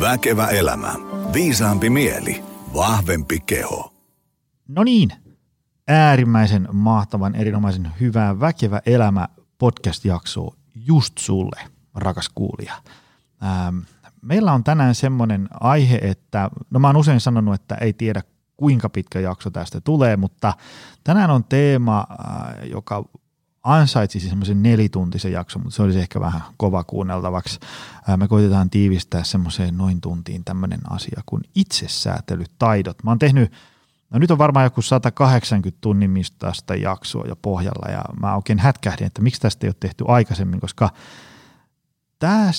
Väkevä elämä. Viisaampi mieli. Vahvempi keho. No niin, äärimmäisen mahtavan, erinomaisen hyvää Väkevä elämä podcast-jaksoa just sulle, rakas kuulija. Ähm, meillä on tänään semmoinen aihe, että, no mä oon usein sanonut, että ei tiedä kuinka pitkä jakso tästä tulee, mutta tänään on teema, äh, joka ansaitsisi semmoisen nelituntisen jakson, mutta se olisi ehkä vähän kova kuunneltavaksi. Me koitetaan tiivistää semmoiseen noin tuntiin tämmöinen asia kuin itsesäätelytaidot. Mä oon tehnyt, no nyt on varmaan joku 180 tunnin mistaista jaksoa jo pohjalla ja mä oikein hätkähdin, että miksi tästä ei ole tehty aikaisemmin, koska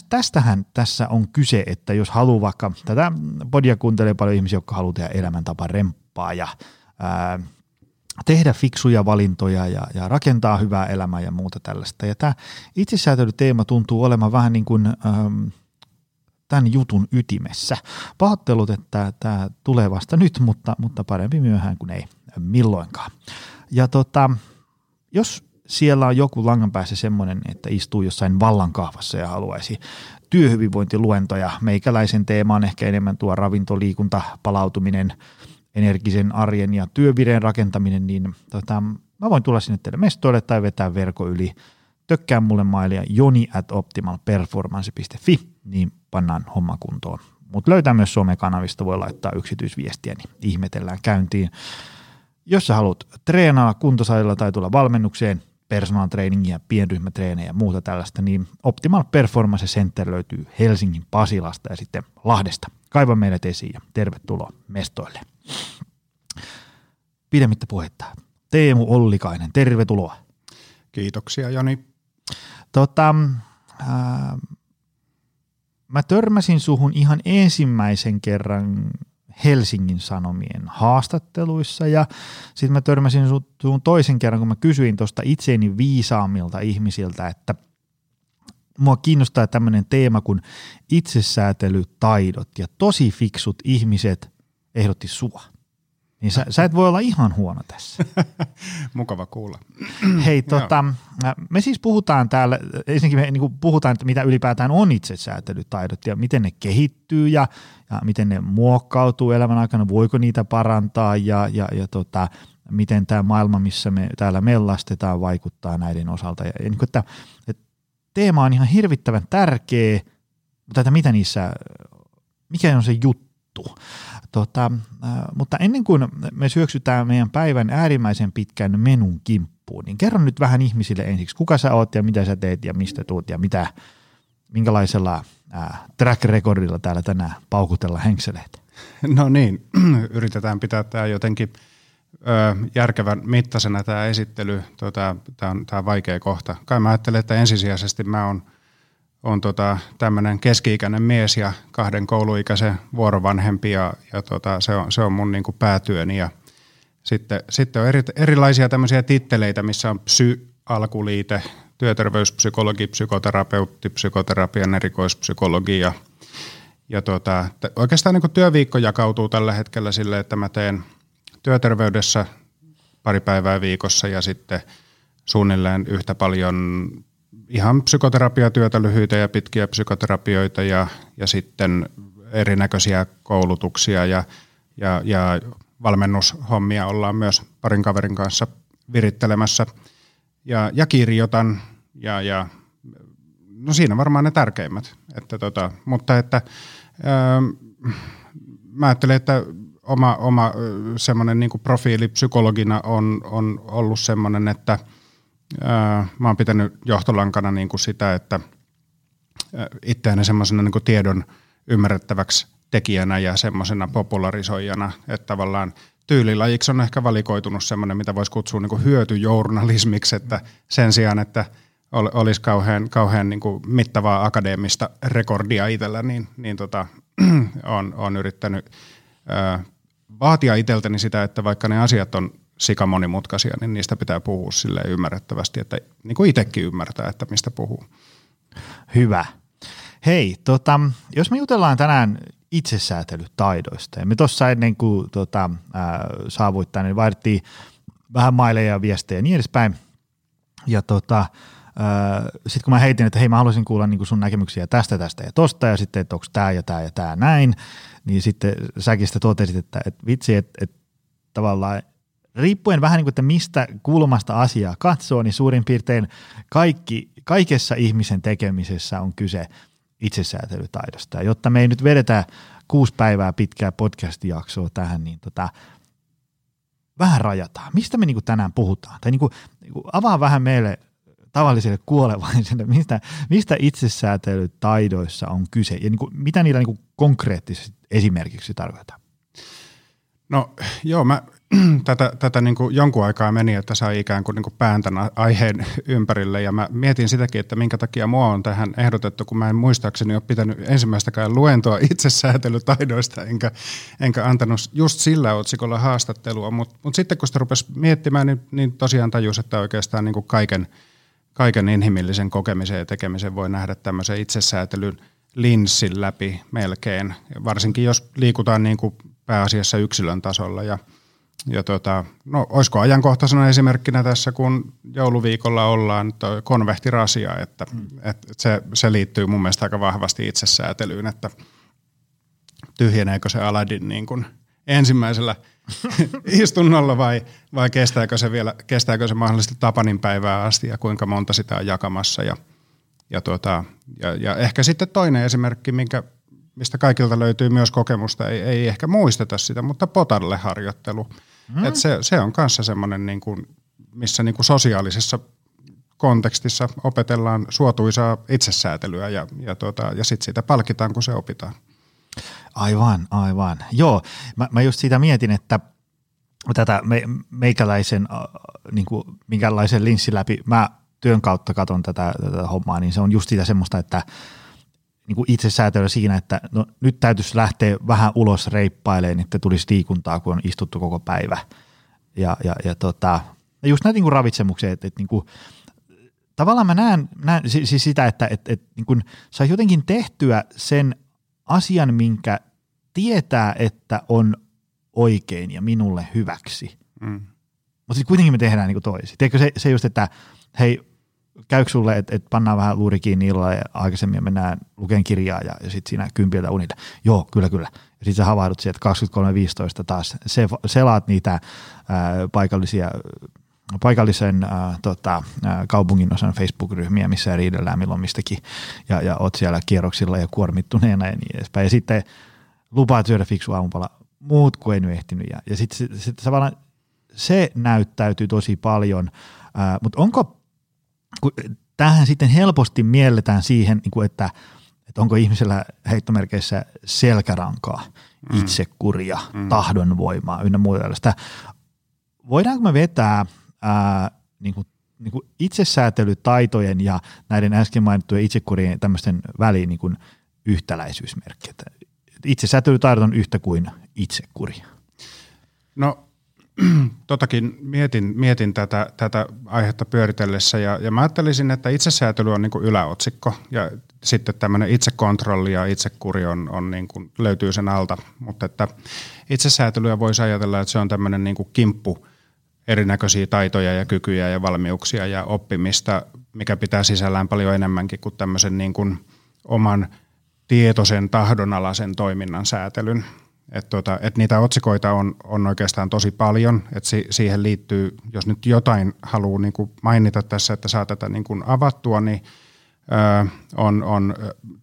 tästähän tässä on kyse, että jos haluaa vaikka, tätä podia kuuntelee paljon ihmisiä, jotka haluaa tehdä elämäntapa remppaa ja tehdä fiksuja valintoja ja, ja rakentaa hyvää elämää ja muuta tällaista. Ja tämä itsesäätelyteema tuntuu olemaan vähän niin kuin ähm, tämän jutun ytimessä. Pahoittelut, että tämä tulee vasta nyt, mutta, mutta parempi myöhään kuin ei milloinkaan. Ja tota, jos siellä on joku langan päässä semmoinen, että istuu jossain vallankahvassa ja haluaisi työhyvinvointiluentoja. Meikäläisen teema on ehkä enemmän tuo ravintoliikunta, palautuminen, energisen arjen ja työvireen rakentaminen, niin tota, mä voin tulla sinne teille mestoille tai vetää verko yli. Tökkää mulle mailia joni at optimalperformance.fi, niin pannaan homma kuntoon. Mutta löytää myös somekanavista, voi laittaa yksityisviestiä, niin ihmetellään käyntiin. Jos sä haluat treenaa kuntosalilla tai tulla valmennukseen, personal trainingia, pienryhmätreenejä ja muuta tällaista, niin Optimal Performance Center löytyy Helsingin Pasilasta ja sitten Lahdesta. Kaiva meidät esiin ja tervetuloa mestoille. Pidemmittä puhetta. Teemu Ollikainen, tervetuloa. Kiitoksia Joni. Tota, ää, mä törmäsin suhun ihan ensimmäisen kerran Helsingin Sanomien haastatteluissa ja sitten mä törmäsin sun toisen kerran, kun mä kysyin tuosta itseeni viisaamilta ihmisiltä, että mua kiinnostaa tämmöinen teema kuin itsesäätelytaidot ja tosi fiksut ihmiset ehdotti sua. Niin sä, sä et voi olla ihan huono tässä. Mukava kuulla. Hei, tota, me siis puhutaan täällä, ensinnäkin me niin puhutaan, että mitä ylipäätään on itsesäätelytaidot ja miten ne kehittyy ja, ja miten ne muokkautuu elämän aikana, voiko niitä parantaa ja, ja, ja tota, miten tämä maailma, missä me täällä mellastetaan, vaikuttaa näiden osalta. Ja, niin kuin, että, että teema on ihan hirvittävän tärkeä, mutta että mitä niissä, mikä on se juttu. Tota, äh, mutta ennen kuin me syöksytään meidän päivän äärimmäisen pitkän menun kimppuun, niin kerro nyt vähän ihmisille ensiksi, kuka sä oot ja mitä sä teet ja mistä tuut ja mitä, minkälaisella äh, track recordilla täällä tänään paukutella henkseleet. No niin, yritetään pitää tämä jotenkin järkevän mittaisena tämä esittely. Tota, tämä on, on vaikea kohta. Kai mä ajattelen, että ensisijaisesti mä oon on tota, tämmöinen keski-ikäinen mies ja kahden kouluikäisen vuorovanhempi ja, ja tota, se, on, se on mun niin kuin päätyöni. Ja sitten, sitten on eri, erilaisia tämmöisiä titteleitä, missä on psy-alkuliite, työterveyspsykologi, psykoterapeutti, psykoterapian erikoispsykologi ja, ja tota, oikeastaan niin kuin työviikko jakautuu tällä hetkellä sille, että mä teen työterveydessä pari päivää viikossa ja sitten suunnilleen yhtä paljon ihan psykoterapiatyötä, lyhyitä ja pitkiä psykoterapioita ja, ja sitten erinäköisiä koulutuksia ja, ja, ja valmennushommia ollaan myös parin kaverin kanssa virittelemässä. Ja, ja kirjoitan ja, ja no siinä varmaan ne tärkeimmät. Että tota, mutta että ää, mä ajattelen, että oma, oma semmoinen niin profiili psykologina on, on ollut semmoinen, että – mä oon pitänyt johtolankana niin kuin sitä, että itseäni semmoisena niin tiedon ymmärrettäväksi tekijänä ja semmoisena popularisoijana, että tavallaan tyylilajiksi on ehkä valikoitunut semmoinen, mitä voisi kutsua niin hyötyjournalismiksi, että sen sijaan, että olisi kauhean, kauhean niin kuin mittavaa akadeemista rekordia itsellä, niin, niin tota, on, on yrittänyt ää, vaatia itseltäni sitä, että vaikka ne asiat on sika monimutkaisia, niin niistä pitää puhua sille ymmärrettävästi, että niin kuin itsekin ymmärtää, että mistä puhuu. Hyvä. Hei, tota, jos me jutellaan tänään itsesäätelytaidoista, ja me tuossa ennen kuin tota, ää, saavuit tänne, niin vaihdettiin vähän maileja ja viestejä ja niin edespäin, ja tota, sitten kun mä heitin, että hei mä haluaisin kuulla niin sun näkemyksiä tästä, tästä ja tosta ja sitten, että onko tämä ja tämä ja tämä näin, niin sitten säkin sitä totesit, että, että vitsi, että, että tavallaan riippuen vähän niin kuin, että mistä kulmasta asiaa katsoo, niin suurin piirtein kaikki, kaikessa ihmisen tekemisessä on kyse itsesäätelytaidosta. Ja jotta me ei nyt vedetä kuusi päivää pitkää podcast-jaksoa tähän, niin tota, vähän rajataan. Mistä me niin kuin tänään puhutaan? Tai niin kuin, niin kuin avaa vähän meille tavallisille kuolevaisille, mistä, mistä itsesäätelytaidoissa on kyse? Ja niin kuin, mitä niillä niin konkreettisesti esimerkiksi tarkoitetaan? No joo, mä tätä, tätä niin kuin jonkun aikaa meni, että sai ikään kuin, niin kuin pään tämän aiheen ympärille. Ja mä mietin sitäkin, että minkä takia mua on tähän ehdotettu, kun mä en muistaakseni ole pitänyt ensimmäistäkään luentoa itsesäätelytaidoista enkä, enkä antanut just sillä otsikolla haastattelua, mutta mut sitten kun sitä rupesi miettimään, niin, niin tosiaan tajus, että oikeastaan niin kuin kaiken, kaiken inhimillisen kokemisen ja tekemisen voi nähdä tämmöisen itsesäätelyn linssin läpi melkein, varsinkin jos liikutaan niin kuin pääasiassa yksilön tasolla ja – ja tota, no, olisiko ajankohtaisena esimerkkinä tässä, kun jouluviikolla ollaan toi konvehtirasia, että, mm. että se, se liittyy mun mielestä aika vahvasti itsesäätelyyn, että tyhjeneekö se Aladdin niin kuin ensimmäisellä istunnolla vai, vai kestääkö se vielä, kestääkö se mahdollisesti Tapanin päivää asti ja kuinka monta sitä on jakamassa ja, ja, tota, ja, ja ehkä sitten toinen esimerkki, minkä, mistä kaikilta löytyy myös kokemusta, ei, ei ehkä muisteta sitä, mutta potalle harjoittelu – Mm. Et se, se on kanssa semmoinen, niin kuin, missä niin kuin sosiaalisessa kontekstissa opetellaan suotuisaa itsesäätelyä ja, ja, tuota, ja sitten siitä palkitaan, kun se opitaan. Aivan, aivan. Joo, mä, mä just siitä mietin, että tätä me, meikäläisen, äh, niin kuin, minkälaisen linssin läpi mä työn kautta katson tätä, tätä hommaa, niin se on just sitä semmoista, että niin kuin itsesäätelyä siinä, että no, nyt täytyisi lähteä vähän ulos reippailemaan, että tulisi liikuntaa, kun on istuttu koko päivä. Ja, ja, ja, tota, just näitä niin kuin ravitsemuksia, että, että niin kuin, tavallaan mä näen, näen siis sitä, että, että, että niin kuin saisi jotenkin tehtyä sen asian, minkä tietää, että on oikein ja minulle hyväksi. Mm. Mutta sitten kuitenkin me tehdään niin toisin. Tiedätkö se, se just, että hei, käykö sulle, että et pannaan vähän luuri kiinni illalla ja aikaisemmin ja mennään lukeen kirjaa ja, ja sitten siinä kympiltä unita. Joo, kyllä, kyllä. Ja sitten sä havahdut sieltä 23.15 taas, se, selaat niitä ää, paikallisia paikallisen ää, tota, ää, kaupungin osan Facebook-ryhmiä, missä riidellään milloin mistäkin, ja, ja oot siellä kierroksilla ja kuormittuneena ja niin edespäin. Ja sitten lupaat syödä fiksu aamupala, muut kuin ei nyt ehtinyt. Ja, ja sitten sit, sit, se, se näyttäytyy tosi paljon, mutta onko kun tähän sitten helposti mielletään siihen, niin kuin että, että onko ihmisellä heittomerkeissä selkärankaa, mm. itsekuria, mm. tahdonvoimaa ynnä muuta tällaista. Voidaanko me vetää ää, niin kuin, niin kuin itsesäätelytaitojen ja näiden äsken mainittujen itsekurien tämmöisten väliin niin kuin yhtäläisyysmerkki? itsesäätelytaidot on yhtä kuin itsekuri. No totakin mietin, mietin tätä, tätä aihetta pyöritellessä ja, ja mä ajattelisin, että itsesäätely on niin kuin yläotsikko ja sitten tämmöinen itsekontrolli ja itsekuri on, on niin kuin, löytyy sen alta, mutta että itsesäätelyä voisi ajatella, että se on tämmöinen niin kuin kimppu erinäköisiä taitoja ja kykyjä ja valmiuksia ja oppimista, mikä pitää sisällään paljon enemmänkin kuin tämmöisen niin kuin oman tietoisen tahdonalaisen toiminnan säätelyn. Et tota, et niitä otsikoita on, on oikeastaan tosi paljon, että si, siihen liittyy, jos nyt jotain haluaa niin mainita tässä, että saa tätä niin kuin avattua, niin on, on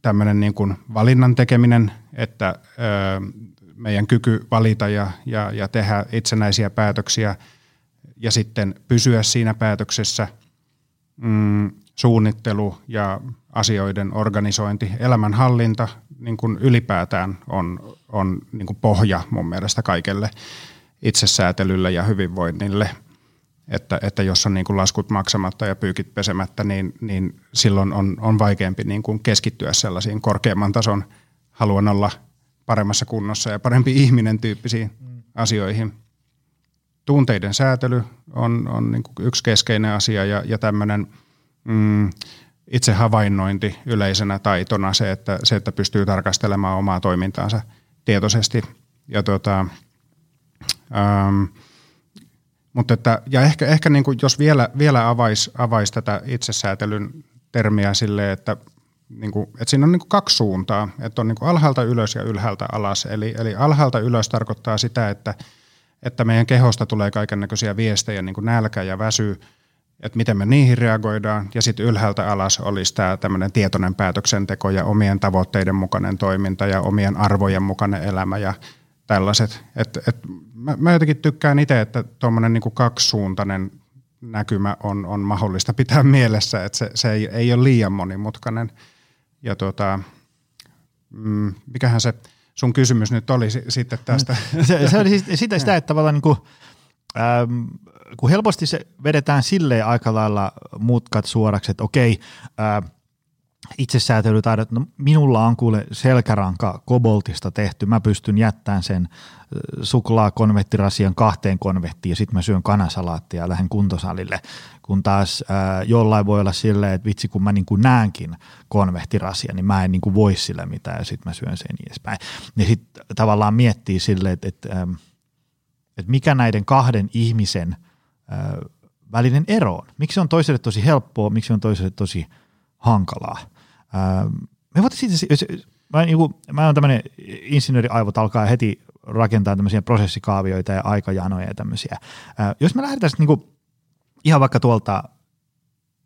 tämmöinen niin kuin valinnan tekeminen, että meidän kyky valita ja, ja, ja tehdä itsenäisiä päätöksiä ja sitten pysyä siinä päätöksessä, mm, suunnittelu ja asioiden organisointi, elämänhallinta niin kuin ylipäätään on, on niin kuin pohja mun mielestä kaikelle itsesäätelylle ja hyvinvoinnille. Että, että jos on niin kuin laskut maksamatta ja pyykit pesemättä, niin, niin silloin on, on vaikeampi niin kuin keskittyä sellaisiin korkeamman tason haluan olla paremmassa kunnossa ja parempi ihminen tyyppisiin mm. asioihin. Tunteiden säätely on, on niin kuin yksi keskeinen asia ja, ja tämmöinen mm, itse havainnointi yleisenä taitona, se että, se, että pystyy tarkastelemaan omaa toimintaansa tietoisesti. Ja tota, ähm, Mutta että, ja ehkä, ehkä niin kuin jos vielä, vielä avaisi avais tätä itsesäätelyn termiä silleen, että, niin kuin, että siinä on niin kuin kaksi suuntaa, että on niin kuin alhaalta ylös ja ylhäältä alas. Eli, eli alhaalta ylös tarkoittaa sitä, että, että meidän kehosta tulee kaiken näköisiä viestejä, niin kuin nälkä ja väsy, että miten me niihin reagoidaan. Ja sitten ylhäältä alas olisi tämä tämmöinen tietoinen päätöksenteko ja omien tavoitteiden mukainen toiminta ja omien arvojen mukainen elämä ja tällaiset. Et, et, mä, mä jotenkin tykkään itse, että tuommoinen niinku kaksisuuntainen näkymä on, on mahdollista pitää mielessä, että se, se ei, ei ole liian monimutkainen. Ja tota, mm, mikähän se sun kysymys nyt oli sitten tästä? Se, se oli siis sitä, sitä että tavallaan niin kuin, ähm, kun helposti se vedetään silleen aika lailla mutkat suoraksi, että okei, äh, itsesäätelytaidot, no minulla on kuule selkäranka koboltista tehty, mä pystyn jättämään sen suklaakonvehtirasian kahteen konvehtiin ja sitten mä syön kanasalaattia ja lähden kuntosalille, kun taas ää, jollain voi olla silleen, että vitsi kun mä niin kuin näenkin konvehtirasia, niin mä en niin kuin voi sille mitään ja sitten mä syön sen edespäin. Ja sitten tavallaan miettii silleen, että, että, että mikä näiden kahden ihmisen ää, välinen ero on. Miksi on toiselle tosi helppoa, miksi on toiselle tosi hankalaa. me voitaisiin siitä, mä, niin kuin, mä oon tämmöinen insinööriaivot alkaa heti rakentaa tämmöisiä prosessikaavioita ja aikajanoja ja tämmöisiä. jos me lähdetään niin kuin, ihan vaikka tuolta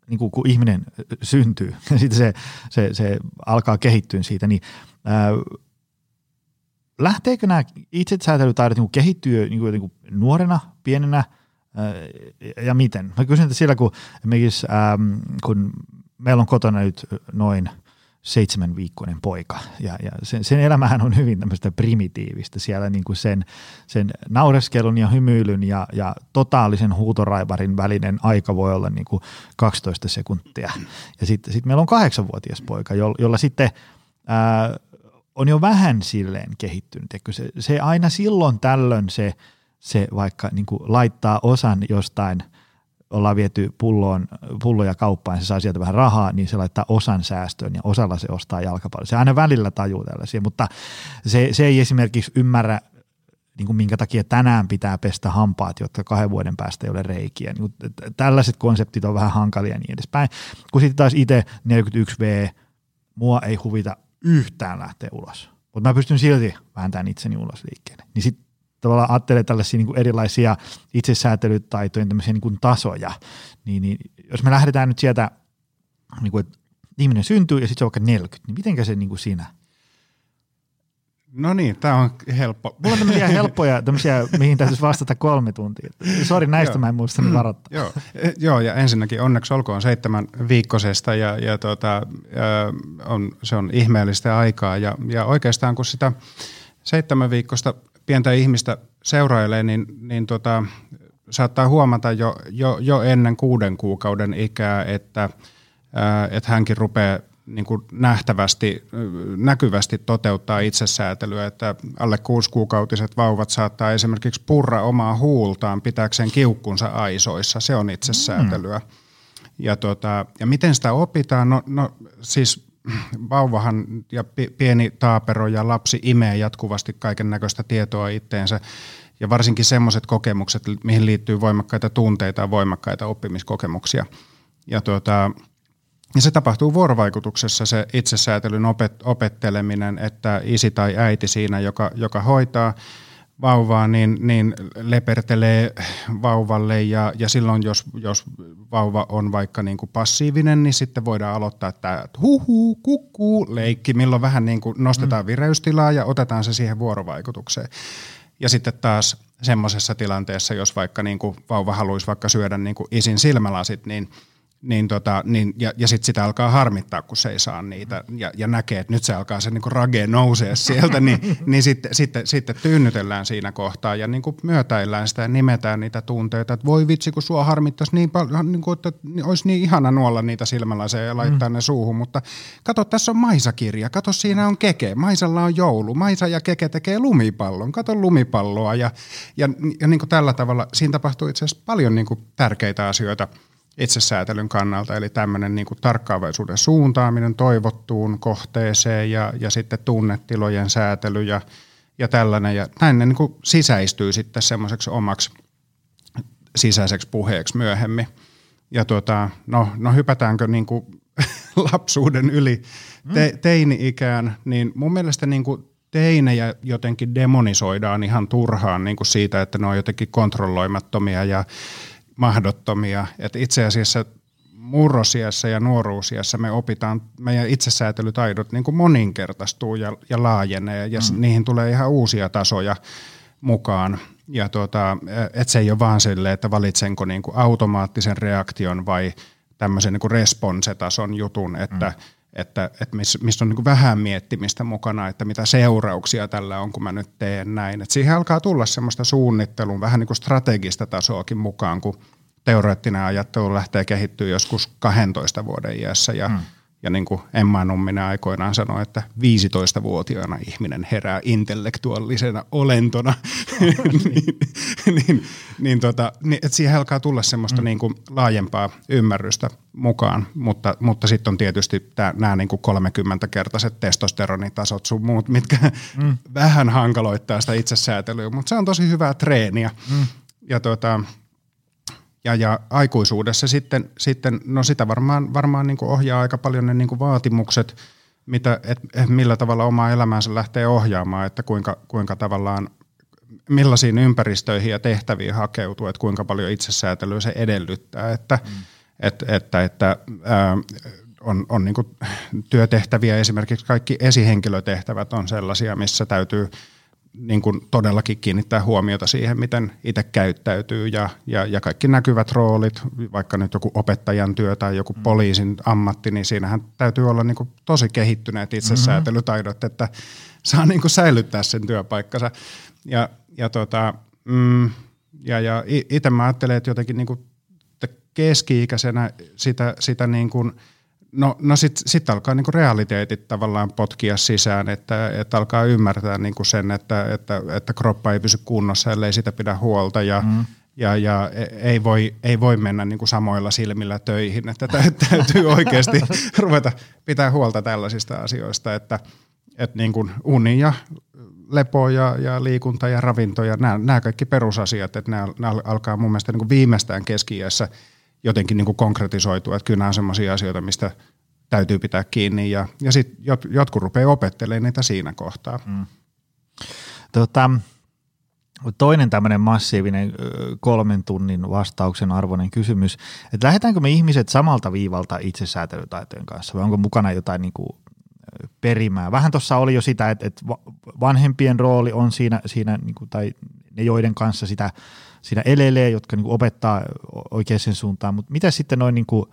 niin kuin, kun ihminen syntyy ja sitten se, se, se alkaa kehittyä siitä, niin ää, lähteekö nämä itsesäätelytaidot niin kehittyä niin kuin, niin kuin nuorena, pienenä ää, ja miten? Mä kysyn että siellä, kun ähm, kun meillä on kotona nyt noin seitsemän viikkoinen poika ja, ja sen, sen elämähän on hyvin tämmöistä primitiivistä. Siellä niin kuin sen, sen naureskelun ja hymyilyn ja, ja totaalisen huutoraivarin välinen aika voi olla niin kuin 12 sekuntia. Ja sitten sit meillä on kahdeksanvuotias poika, jo, jolla sitten ää, on jo vähän silleen kehittynyt. Se, se aina silloin tällöin se, se vaikka niin kuin laittaa osan jostain – ollaan viety pulloon, pulloja kauppaan ja se saa sieltä vähän rahaa, niin se laittaa osan säästöön ja osalla se ostaa jalkapalloa. Se aina välillä tajuu tällaisia, mutta se, se ei esimerkiksi ymmärrä, niin kuin minkä takia tänään pitää pestä hampaat, jotka kahden vuoden päästä ei ole reikiä. Niin tällaiset konseptit on vähän hankalia ja niin edespäin. Kun sitten taas itse 41V, mua ei huvita yhtään lähteä ulos. Mutta mä pystyn silti vääntämään itseni ulos liikkeelle. Niin sitten tavallaan ajattelee tällaisia niin kuin erilaisia itsesäätelytaitojen tämmöisiä niin kuin tasoja, niin, niin jos me lähdetään nyt sieltä, niin kuin, että ihminen syntyy ja sitten se on vaikka 40, niin mitenkä se niin kuin siinä – No niin, tämä on helppo. Mulla on tämmöisiä helppoja, tämmöisiä, mihin täytyisi vastata kolme tuntia. Sori, näistä mä en muista niin varoittaa. Joo, e, joo, ja ensinnäkin onneksi olkoon seitsemän viikkoisesta ja, ja tota, on, se on ihmeellistä aikaa. Ja, ja oikeastaan kun sitä seitsemän viikkoista pientä ihmistä seurailee, niin, niin tota, saattaa huomata jo, jo, jo ennen kuuden kuukauden ikää, että, ää, että hänkin rupeaa niin kuin nähtävästi, näkyvästi toteuttaa itsesäätelyä, että alle kuusikuukautiset vauvat saattaa esimerkiksi purra omaa huultaan pitääkseen kiukkunsa aisoissa. Se on itsesäätelyä. Mm. Ja, tota, ja miten sitä opitaan? No, no siis vauvahan ja pieni taapero ja lapsi imee jatkuvasti kaiken näköistä tietoa itteensä. Ja varsinkin semmoiset kokemukset, mihin liittyy voimakkaita tunteita ja voimakkaita oppimiskokemuksia. Ja, tuota, ja se tapahtuu vuorovaikutuksessa se itsesäätelyn opet, opetteleminen, että isi tai äiti siinä, joka, joka hoitaa – vauvaa, niin, niin lepertelee vauvalle ja, ja silloin jos, jos vauva on vaikka niin kuin passiivinen, niin sitten voidaan aloittaa tämä huhu, kukkuu leikki, milloin vähän niin kuin nostetaan mm. vireystilaa ja otetaan se siihen vuorovaikutukseen. Ja sitten taas semmoisessa tilanteessa, jos vaikka niin kuin vauva haluaisi vaikka syödä niin kuin isin silmälasit, niin – niin tota, niin, ja, ja sitten sitä alkaa harmittaa, kun se ei saa niitä. Ja, ja näkee, että nyt se alkaa se niinku rage nousee sieltä, niin, niin sitten, sitten, sitten tyynnytellään siinä kohtaa ja niinku myötäillään sitä ja nimetään niitä tunteita, että voi vitsi, kun sua harmittaisi niin paljon, niin kuin, että olisi niin ihana nuolla niitä silmälaseja ja laittaa mm. ne suuhun, mutta kato, tässä on Maisa-kirja, kato, siinä on keke, Maisalla on joulu, Maisa ja keke tekee lumipallon, kato lumipalloa ja, ja, ja niin kuin tällä tavalla siinä tapahtuu itse asiassa paljon niin kuin tärkeitä asioita – itsesäätelyn kannalta, eli tämmöinen niin kuin tarkkaavaisuuden suuntaaminen toivottuun kohteeseen ja, ja sitten tunnetilojen säätely ja, ja tällainen. Ja näin ne niin kuin sisäistyy sitten semmoiseksi omaksi sisäiseksi puheeksi myöhemmin. Ja tuota, no, no hypätäänkö niin kuin lapsuuden yli te, teini-ikään, niin mun mielestä niin kuin teinejä jotenkin demonisoidaan ihan turhaan niin kuin siitä, että ne on jotenkin kontrolloimattomia ja mahdottomia. Et itse asiassa murrosiassa ja nuoruusiassa me opitaan, meidän itsesäätelytaidot niin kuin moninkertaistuu ja, ja laajenee ja mm. niihin tulee ihan uusia tasoja mukaan. Ja tuota, et se ei ole vaan silleen, että valitsenko niin kuin automaattisen reaktion vai tämmöisen niin kuin responsetason jutun, että mm että, että missä miss on niin vähän miettimistä mukana, että mitä seurauksia tällä on, kun mä nyt teen näin. Et siihen alkaa tulla semmoista suunnittelun, vähän niin kuin strategista tasoakin mukaan, kun teoreettinen ajattelu lähtee kehittyä joskus 12 vuoden iässä ja hmm ja niin kuin Emma Numminen aikoinaan sanoi, että 15-vuotiaana ihminen herää intellektuaalisena olentona, niin, niin, niin, tota, niin että siihen alkaa tulla semmoista mm. niin kuin laajempaa ymmärrystä mukaan, mutta, mutta sitten on tietysti nämä niin kuin 30-kertaiset testosteronitasot sun muut, mitkä mm. vähän hankaloittaa sitä itsesäätelyä, mutta se on tosi hyvää treeniä. Mm. Ja tota, ja, ja aikuisuudessa sitten, sitten, no sitä varmaan, varmaan niin ohjaa aika paljon ne niin vaatimukset, mitä, et, et millä tavalla omaa elämäänsä lähtee ohjaamaan, että kuinka, kuinka tavallaan, millaisiin ympäristöihin ja tehtäviin hakeutuu, että kuinka paljon itsesäätelyä se edellyttää, että, mm. et, että, että ää, on, on niin työtehtäviä, esimerkiksi kaikki esihenkilötehtävät on sellaisia, missä täytyy – niin kuin todellakin kiinnittää huomiota siihen, miten itse käyttäytyy ja, ja, ja kaikki näkyvät roolit, vaikka nyt joku opettajan työ tai joku mm. poliisin ammatti, niin siinähän täytyy olla niin kuin tosi kehittyneet itsesäätelytaidot, mm-hmm. että saa niin kuin säilyttää sen työpaikkansa. Ja, ja, tota, mm, ja, ja itse mä ajattelen, että jotenkin niin kuin keski-ikäisenä sitä, sitä niin kuin – No, no sitten sit alkaa niinku realiteetit tavallaan potkia sisään, että, että alkaa ymmärtää niinku sen, että, että, että kroppa ei pysy kunnossa, ellei sitä pidä huolta ja, mm. ja, ja ei, voi, ei voi mennä niinku samoilla silmillä töihin, että täytyy oikeasti ruveta pitää huolta tällaisista asioista, että, että niinku uni ja lepo ja, ja liikunta ja ravinto ja nämä, nämä kaikki perusasiat, että nämä, nämä alkaa mun mielestä niinku viimeistään keski jotenkin niin kuin konkretisoitua, että kyllä nämä on sellaisia asioita, mistä täytyy pitää kiinni ja, ja sitten jot, jotkut rupeaa opettelemaan niitä siinä kohtaa. Mm. Tota, toinen tämmöinen massiivinen kolmen tunnin vastauksen arvoinen kysymys, että lähdetäänkö me ihmiset samalta viivalta itsesäätelytaitojen kanssa vai onko mukana jotain niin kuin perimää? Vähän tuossa oli jo sitä, että, että vanhempien rooli on siinä, siinä niin kuin, tai ne joiden kanssa sitä siinä elelee, jotka niin kuin opettaa oikeaan suuntaan, mutta mitä sitten noin niin kuin,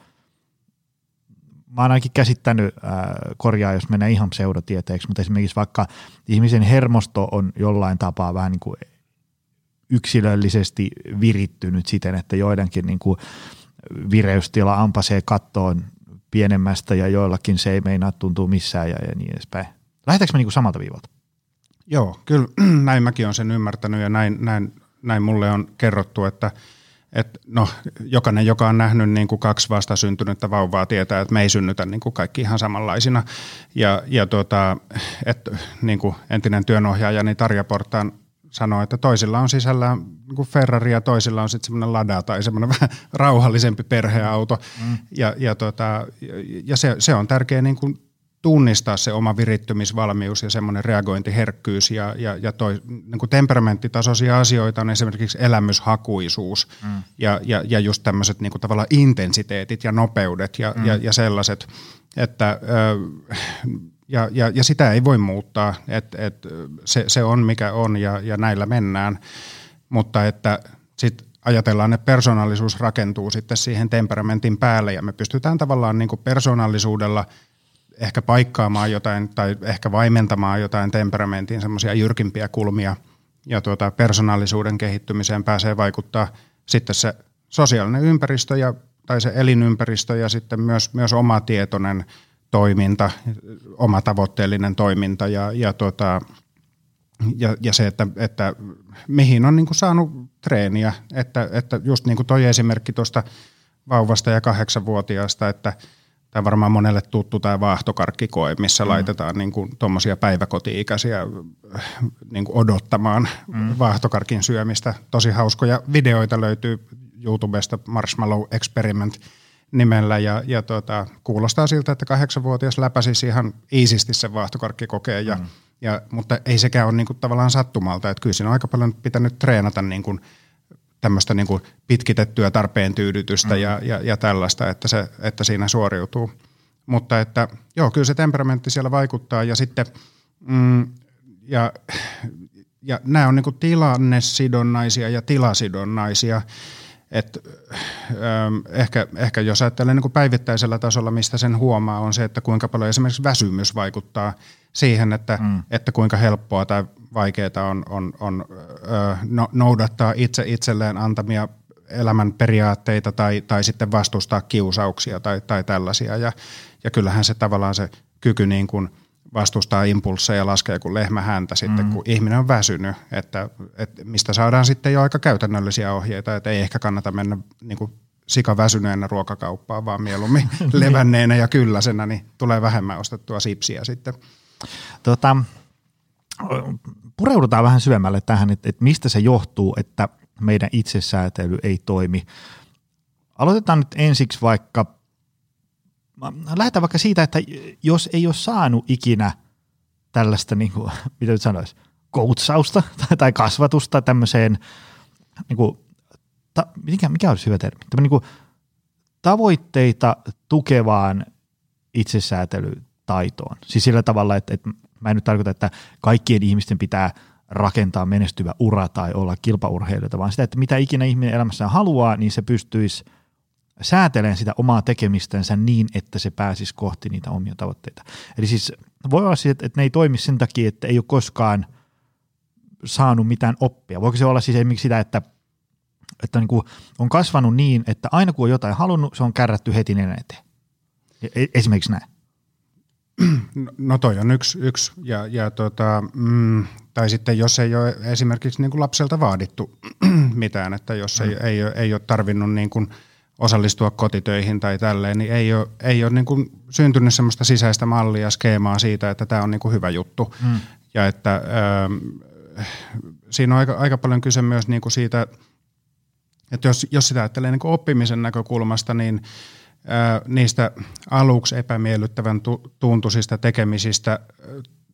mä oon ainakin käsittänyt, ää, korjaa jos menee ihan pseudotieteeksi, mutta esimerkiksi vaikka ihmisen hermosto on jollain tapaa vähän niin kuin yksilöllisesti virittynyt siten, että joidenkin niin kuin vireystila ampasee kattoon pienemmästä ja joillakin se ei meinaa tuntuu missään ja, ja niin edespäin. Lähdetäänkö me niin kuin samalta viivalta? Joo, kyllä näin mäkin olen sen ymmärtänyt ja näin, näin näin mulle on kerrottu, että et no, jokainen, joka on nähnyt niin kuin kaksi vastasyntynyttä vauvaa, tietää, että me ei synnytä niin kuin kaikki ihan samanlaisina. Ja, ja tuota, et, niin kuin entinen työnohjaajani Tarja Portaan sanoi, että toisilla on sisällä niin kuin Ferrari ja toisilla on sitten semmoinen Lada tai semmoinen vähän rauhallisempi perheauto. Mm. Ja, ja, tuota, ja se, se on tärkeä niin kuin tunnistaa se oma virittymisvalmius ja semmoinen reagointiherkkyys ja, ja, ja toi, niin kuin temperamenttitasoisia asioita on esimerkiksi elämyshakuisuus mm. ja, ja, ja just tämmöiset niin kuin tavallaan intensiteetit ja nopeudet ja, mm. ja, ja sellaiset, että ja, ja, ja sitä ei voi muuttaa, että et se, se on mikä on ja, ja näillä mennään, mutta että sitten ajatellaan, että persoonallisuus rakentuu sitten siihen temperamentin päälle ja me pystytään tavallaan niin kuin persoonallisuudella – ehkä paikkaamaan jotain tai ehkä vaimentamaan jotain temperamentin semmoisia jyrkimpiä kulmia ja tuota, persoonallisuuden kehittymiseen pääsee vaikuttaa sitten se sosiaalinen ympäristö ja, tai se elinympäristö ja sitten myös, myös oma tietoinen toiminta, oma tavoitteellinen toiminta ja, ja, tuota, ja, ja se, että, että mihin on niin kuin saanut treeniä, että, että just niin kuin toi esimerkki tuosta vauvasta ja kahdeksanvuotiaasta, että – Tämä varmaan monelle tuttu tämä vaahtokarkkikoe, missä mm. laitetaan niin tuommoisia päiväkoti-ikäisiä niin kuin odottamaan mm. vaahtokarkin syömistä. Tosi hauskoja videoita löytyy YouTubesta Marshmallow Experiment nimellä ja, ja tota, kuulostaa siltä, että kahdeksanvuotias läpäsisi ihan iisisti sen vaahtokarkkikokeen, ja, mm. ja, mutta ei sekään ole niinku tavallaan sattumalta, että kyllä siinä on aika paljon pitänyt treenata niinku tämmöistä niinku pitkitettyä tarpeen tyydytystä mm. ja, ja, ja tällaista, että, se, että siinä suoriutuu. Mutta että joo, kyllä se temperamentti siellä vaikuttaa ja sitten mm, ja, ja nämä on niinku tilannesidonnaisia ja tilasidonnaisia. Et, ähm, ehkä, ehkä jos ajattelee niin kuin päivittäisellä tasolla, mistä sen huomaa, on se, että kuinka paljon esimerkiksi väsymys vaikuttaa siihen, että, mm. että kuinka helppoa tai vaikeaa on, on, on ö, no, noudattaa itse itselleen antamia elämän periaatteita tai, tai sitten vastustaa kiusauksia tai, tai tällaisia. Ja, ja kyllähän se tavallaan se kyky niin kuin vastustaa impulsseja laskee kuin lehmä häntä sitten, mm. kun ihminen on väsynyt, että, että mistä saadaan sitten jo aika käytännöllisiä ohjeita, että ei ehkä kannata mennä niin kuin sika väsyneenä ruokakauppaan, vaan mieluummin levänneenä ja kylläisenä, niin tulee vähemmän ostettua sipsiä sitten. Tota, pureudutaan vähän syvemmälle tähän, että, että mistä se johtuu, että meidän itsesäätely ei toimi. Aloitetaan nyt ensiksi vaikka, lähdetään vaikka siitä, että jos ei ole saanut ikinä tällaista, niin kuin, mitä nyt sanoisi, koutsausta tai kasvatusta tämmöiseen, niin kuin, ta, mikä, mikä olisi hyvä termi, niin kuin, tavoitteita tukevaan itsesäätelytaitoon. Siis sillä tavalla, että, että mä en nyt tarkoita, että kaikkien ihmisten pitää rakentaa menestyvä ura tai olla kilpaurheilijoita, vaan sitä, että mitä ikinä ihminen elämässään haluaa, niin se pystyisi säätelemään sitä omaa tekemistänsä niin, että se pääsisi kohti niitä omia tavoitteita. Eli siis voi olla siis, että ne ei toimi sen takia, että ei ole koskaan saanut mitään oppia. Voiko se olla siis esimerkiksi sitä, että, että niin kuin on kasvanut niin, että aina kun on jotain halunnut, se on kärrätty heti nenän eteen. E-, esimerkiksi näin. No toi on yksi, yksi. Ja, ja tota, mm, tai sitten jos ei ole esimerkiksi niin kuin lapselta vaadittu mitään, että jos ei, mm. ei, ole, ei ole tarvinnut niin kuin osallistua kotitöihin tai tälleen, niin ei ole, ei ole niin kuin syntynyt semmoista sisäistä mallia, skeemaa siitä, että tämä on niin kuin hyvä juttu. Mm. Ja että äh, siinä on aika, aika paljon kyse myös niin kuin siitä, että jos, jos sitä ajattelee niin kuin oppimisen näkökulmasta, niin – niistä aluksi epämiellyttävän tuntuisista tekemisistä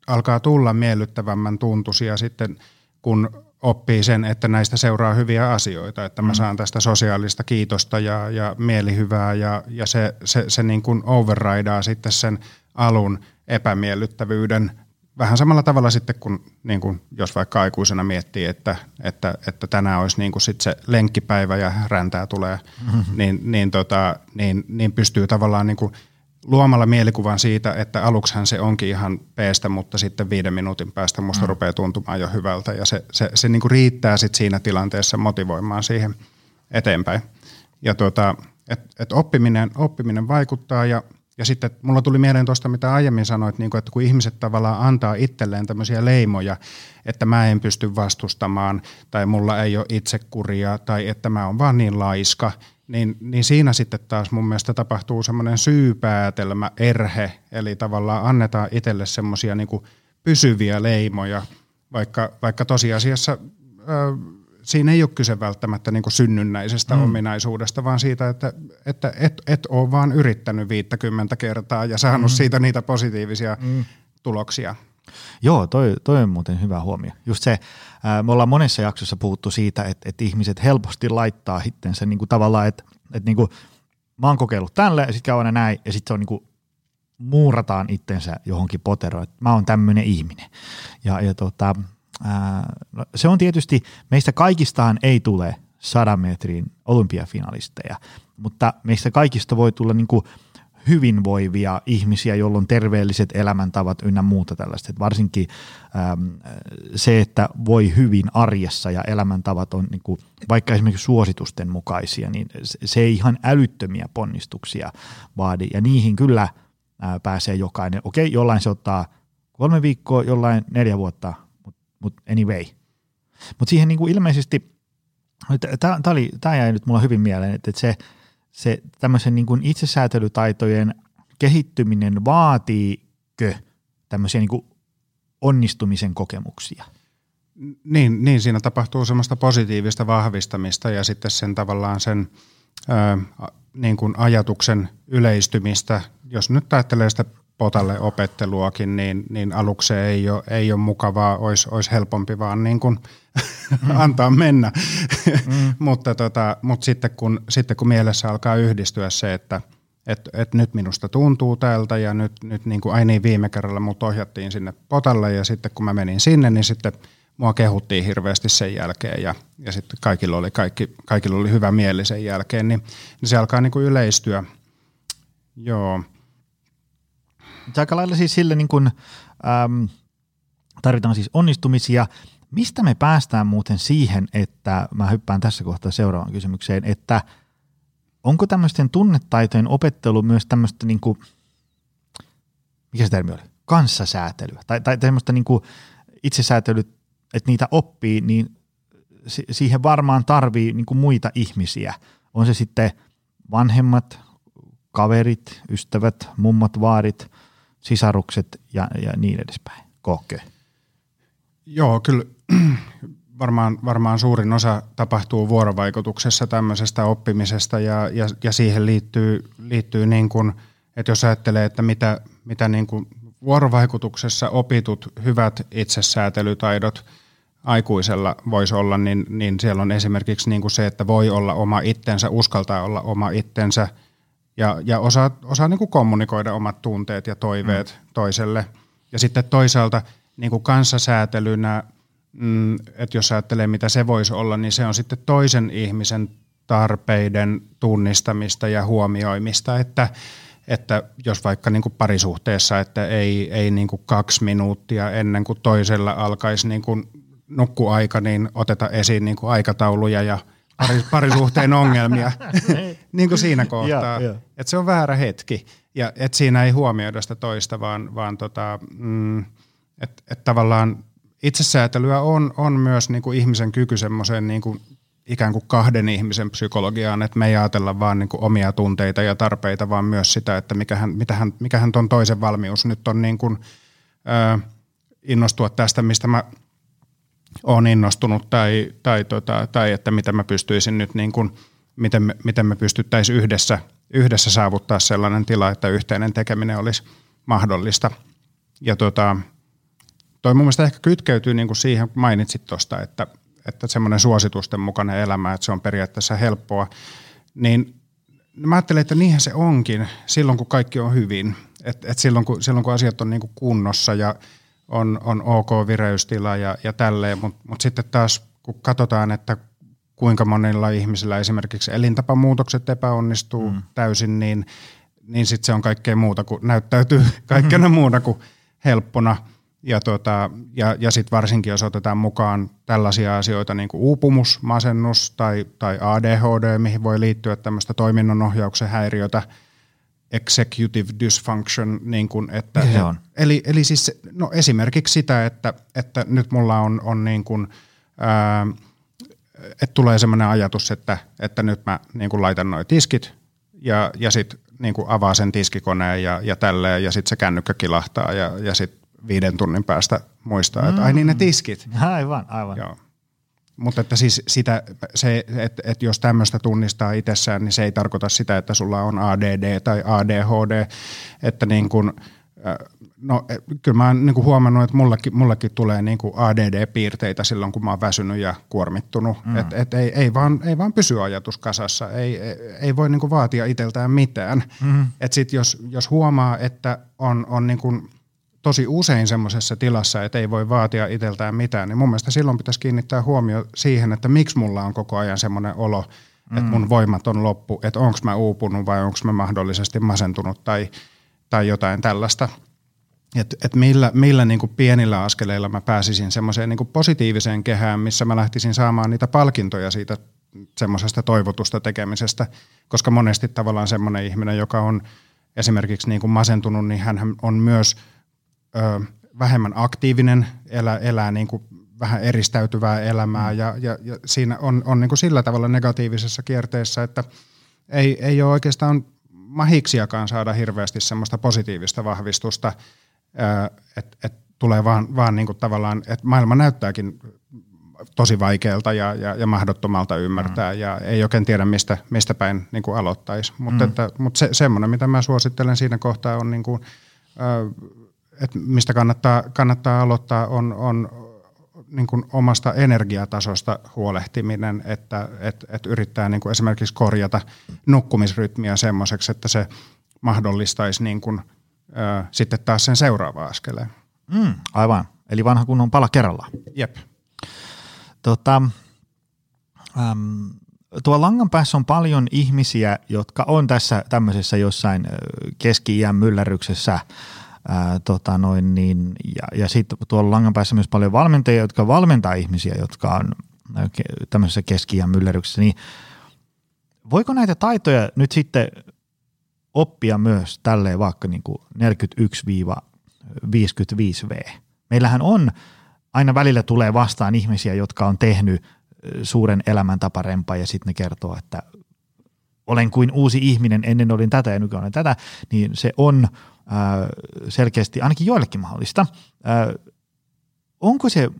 alkaa tulla miellyttävämmän tuntuisia sitten, kun oppii sen, että näistä seuraa hyviä asioita, että mä mm. saan tästä sosiaalista kiitosta ja, ja mielihyvää ja, ja se, se, se niin kuin overridaa sitten sen alun epämiellyttävyyden vähän samalla tavalla sitten, kun, niin kuin jos vaikka aikuisena miettii, että, että, että tänään olisi niin kuin sit se lenkkipäivä ja räntää tulee, mm-hmm. niin, niin, tota, niin, niin pystyy tavallaan niin kuin luomalla mielikuvan siitä, että aluksihan se onkin ihan peestä, mutta sitten viiden minuutin päästä musta mm. rupeaa tuntumaan jo hyvältä ja se, se, se niin kuin riittää sitten siinä tilanteessa motivoimaan siihen eteenpäin. Ja tuota, et, et oppiminen, oppiminen vaikuttaa ja ja sitten mulla tuli mieleen tuosta, mitä aiemmin sanoit, niin kuin, että kun ihmiset tavallaan antaa itselleen tämmöisiä leimoja, että mä en pysty vastustamaan tai mulla ei ole itsekuria tai että mä oon vaan niin laiska, niin, niin siinä sitten taas mun mielestä tapahtuu semmoinen syypäätelmä, erhe, eli tavallaan annetaan itselle semmoisia niin pysyviä leimoja, vaikka, vaikka tosiasiassa... Ö, siinä ei ole kyse välttämättä niin synnynnäisestä mm. ominaisuudesta, vaan siitä, että, että et, et ole vaan yrittänyt 50 kertaa ja saanut mm. siitä niitä positiivisia mm. tuloksia. Joo, toi, toi on muuten hyvä huomio. Just se, ää, me ollaan monessa jaksossa puhuttu siitä, että, että ihmiset helposti laittaa hittensä niin kuin tavallaan, että, että niin kuin, mä oon kokeillut tälle ja sitten käy näin ja sitten se on niin kuin, muurataan itsensä johonkin poteroon, että mä oon tämmöinen ihminen. Ja, ja tota, no, se on tietysti, meistä kaikistaan ei tule sadan metrin olympiafinalisteja, mutta meistä kaikista voi tulla niin kuin hyvinvoivia ihmisiä, joilla on terveelliset elämäntavat ynnä muuta tällaista. Et varsinkin äm, se, että voi hyvin arjessa ja elämäntavat on niin kuin, vaikka esimerkiksi suositusten mukaisia, niin se ei ihan älyttömiä ponnistuksia vaadi. Ja niihin kyllä ää, pääsee jokainen. Okei, jollain se ottaa kolme viikkoa, jollain neljä vuotta, mutta anyway. Mutta siihen niinku ilmeisesti, tämä jäi nyt mulla hyvin mieleen, että se, se tämmöisen niinku itsesäätelytaitojen kehittyminen vaatiikö tämmöisiä niinku onnistumisen kokemuksia? Niin, niin, siinä tapahtuu semmoista positiivista vahvistamista ja sitten sen tavallaan sen ää, niin kuin ajatuksen yleistymistä. Jos nyt ajattelee sitä potalle opetteluakin, niin, niin aluksi ei ole, ei ole mukavaa, olisi, olisi helpompi vaan niin kuin mm. antaa mennä. Mm. mutta, tota, mutta sitten, kun, sitten kun mielessä alkaa yhdistyä se, että et, et nyt minusta tuntuu tältä ja nyt, nyt niin kuin, ai niin viime kerralla mut ohjattiin sinne potalle ja sitten kun mä menin sinne, niin sitten mua kehuttiin hirveästi sen jälkeen ja, ja sitten kaikilla oli, kaikki, kaikilla oli hyvä mieli sen jälkeen, niin, niin se alkaa niin kuin yleistyä. Joo. Aika lailla siis sille niin kuin, äm, tarvitaan siis onnistumisia. Mistä me päästään muuten siihen, että mä hyppään tässä kohtaa seuraavaan kysymykseen, että onko tämmöisten tunnetaitojen opettelu myös tämmöistä niin kuin, mikä se termi oli, kanssasäätelyä tai, tai tämmöistä niin kuin itsesäätely, että niitä oppii, niin siihen varmaan tarvii niin kuin muita ihmisiä. On se sitten vanhemmat, kaverit, ystävät, mummat, vaarit – sisarukset ja, ja niin edespäin. Kohke. Joo, kyllä varmaan, varmaan suurin osa tapahtuu vuorovaikutuksessa tämmöisestä oppimisesta ja, ja, ja siihen liittyy, liittyy niin kuin, että jos ajattelee, että mitä, mitä niin kuin vuorovaikutuksessa opitut hyvät itsesäätelytaidot aikuisella voisi olla, niin, niin siellä on esimerkiksi niin kuin se, että voi olla oma itsensä, uskaltaa olla oma itsensä – ja, ja osaa, osaa niin kuin kommunikoida omat tunteet ja toiveet mm. toiselle. Ja sitten toisaalta niin kuin kanssasäätelynä, mm, että jos ajattelee mitä se voisi olla, niin se on sitten toisen ihmisen tarpeiden tunnistamista ja huomioimista, että, että jos vaikka niin kuin parisuhteessa, että ei, ei niin kuin kaksi minuuttia ennen kuin toisella alkaisi niin kuin nukkuaika, niin oteta esiin niin kuin aikatauluja ja – parisuhteen ongelmia. Niin kuin siinä kohtaa. Että se on väärä hetki. Ja että siinä ei huomioida sitä toista, vaan, vaan tota, mm, että et tavallaan itsesäätelyä on, on myös niin kuin ihmisen kyky semmoiseen niin kuin ikään kuin kahden ihmisen psykologiaan, että me ei ajatella vaan niin kuin omia tunteita ja tarpeita, vaan myös sitä, että mikähän, mitähän, mikähän ton toisen valmius nyt on niin kuin, ö, innostua tästä, mistä mä olen innostunut tai, tai, tota, tai että miten mä pystyisin nyt niin kuin, miten me, miten me pystyttäisiin yhdessä, yhdessä saavuttaa sellainen tila, että yhteinen tekeminen olisi mahdollista. Ja tota, toi mun mielestä ehkä kytkeytyy niin kuin siihen, kun mainitsit tuosta, että, että semmoinen suositusten mukainen elämä, että se on periaatteessa helppoa, niin mä ajattelen, että niinhän se onkin silloin, kun kaikki on hyvin. Et, et silloin, kun, silloin, kun asiat on niin kuin kunnossa ja on, on ok vireystila ja, ja tälleen, mutta mut sitten taas kun katsotaan, että kuinka monilla ihmisillä esimerkiksi elintapamuutokset epäonnistuu mm. täysin, niin, niin sitten se on kaikkea muuta kuin näyttäytyy kaikkena mm. muuta kuin helppona. Ja, tota, ja, ja sitten varsinkin, jos otetaan mukaan tällaisia asioita niin kuin uupumus, masennus tai, tai ADHD, mihin voi liittyä tämmöistä toiminnanohjauksen häiriötä – executive dysfunction, niin kuin, että, se on? Eli, eli siis no esimerkiksi sitä, että, että nyt mulla on, on niin kuin, ää, että tulee sellainen ajatus, että, että nyt mä niin kuin laitan noin tiskit ja, ja sitten niin kuin avaa sen tiskikoneen ja, ja tälleen ja sitten se kännykkä kilahtaa ja, ja sitten viiden tunnin päästä muistaa, mm. että ai niin ne tiskit. Aivan, aivan. Joo. Mutta että siis sitä, se, että, että jos tämmöistä tunnistaa itsessään, niin se ei tarkoita sitä, että sulla on ADD tai ADHD, että niin kuin, no kyllä mä oon niin huomannut, että mullekin, mullekin tulee niin kuin ADD-piirteitä silloin, kun mä oon väsynyt ja kuormittunut, mm. että et ei, ei, vaan, ei vaan pysy ajatus kasassa, ei, ei, ei voi niin kuin vaatia itseltään mitään, mm. että sitten jos, jos huomaa, että on, on niin kuin tosi usein semmoisessa tilassa, että ei voi vaatia itseltään mitään, niin mun mielestä silloin pitäisi kiinnittää huomio siihen, että miksi mulla on koko ajan semmoinen olo, mm. että mun voimat on loppu, että onko mä uupunut vai onko mä mahdollisesti masentunut tai, tai jotain tällaista. Että et millä, millä niin kuin pienillä askeleilla mä pääsisin semmoiseen niin positiiviseen kehään, missä mä lähtisin saamaan niitä palkintoja siitä semmoisesta toivotusta tekemisestä, koska monesti tavallaan semmoinen ihminen, joka on esimerkiksi niin kuin masentunut, niin hän on myös – ö, vähemmän aktiivinen, elää, elää niin kuin vähän eristäytyvää elämää ja, ja, ja siinä on, on niin kuin sillä tavalla negatiivisessa kierteessä, että ei, ei ole oikeastaan mahiksiakaan saada hirveästi semmoista positiivista vahvistusta, että et, tulee vaan, vaan niin kuin tavallaan, että maailma näyttääkin tosi vaikealta ja, ja, ja mahdottomalta ymmärtää mm. ja ei oikein tiedä, mistä, mistä päin niin kuin aloittaisi. Mutta, mm. että, mutta se, semmoinen, mitä mä suosittelen siinä kohtaa on, niin kuin, että mistä kannattaa, kannattaa aloittaa, on, on niin kuin omasta energiatasosta huolehtiminen, että et, et yrittää niin kuin esimerkiksi korjata nukkumisrytmiä semmoiseksi, että se mahdollistaisi niin kuin, ö, sitten taas sen seuraava askeleen. Mm, aivan. Eli vanha kunnon pala kerrallaan. Jep. Tota, äm, tuo langan päässä on paljon ihmisiä, jotka on tässä tämmöisessä jossain keski-iän myllerryksessä – Ää, tota noin niin, ja, ja sitten tuolla langan päässä myös paljon valmentajia, jotka valmentaa ihmisiä, jotka on tämmöisessä keski myllerryksessä, niin voiko näitä taitoja nyt sitten oppia myös tälleen vaikka niin kuin 41-55V? Meillähän on, aina välillä tulee vastaan ihmisiä, jotka on tehnyt suuren elämäntaparempa ja sitten ne kertoo, että olen kuin uusi ihminen, ennen olin tätä ja nykyään olen tätä, niin se on – selkeästi ainakin joillekin mahdollista. Onko se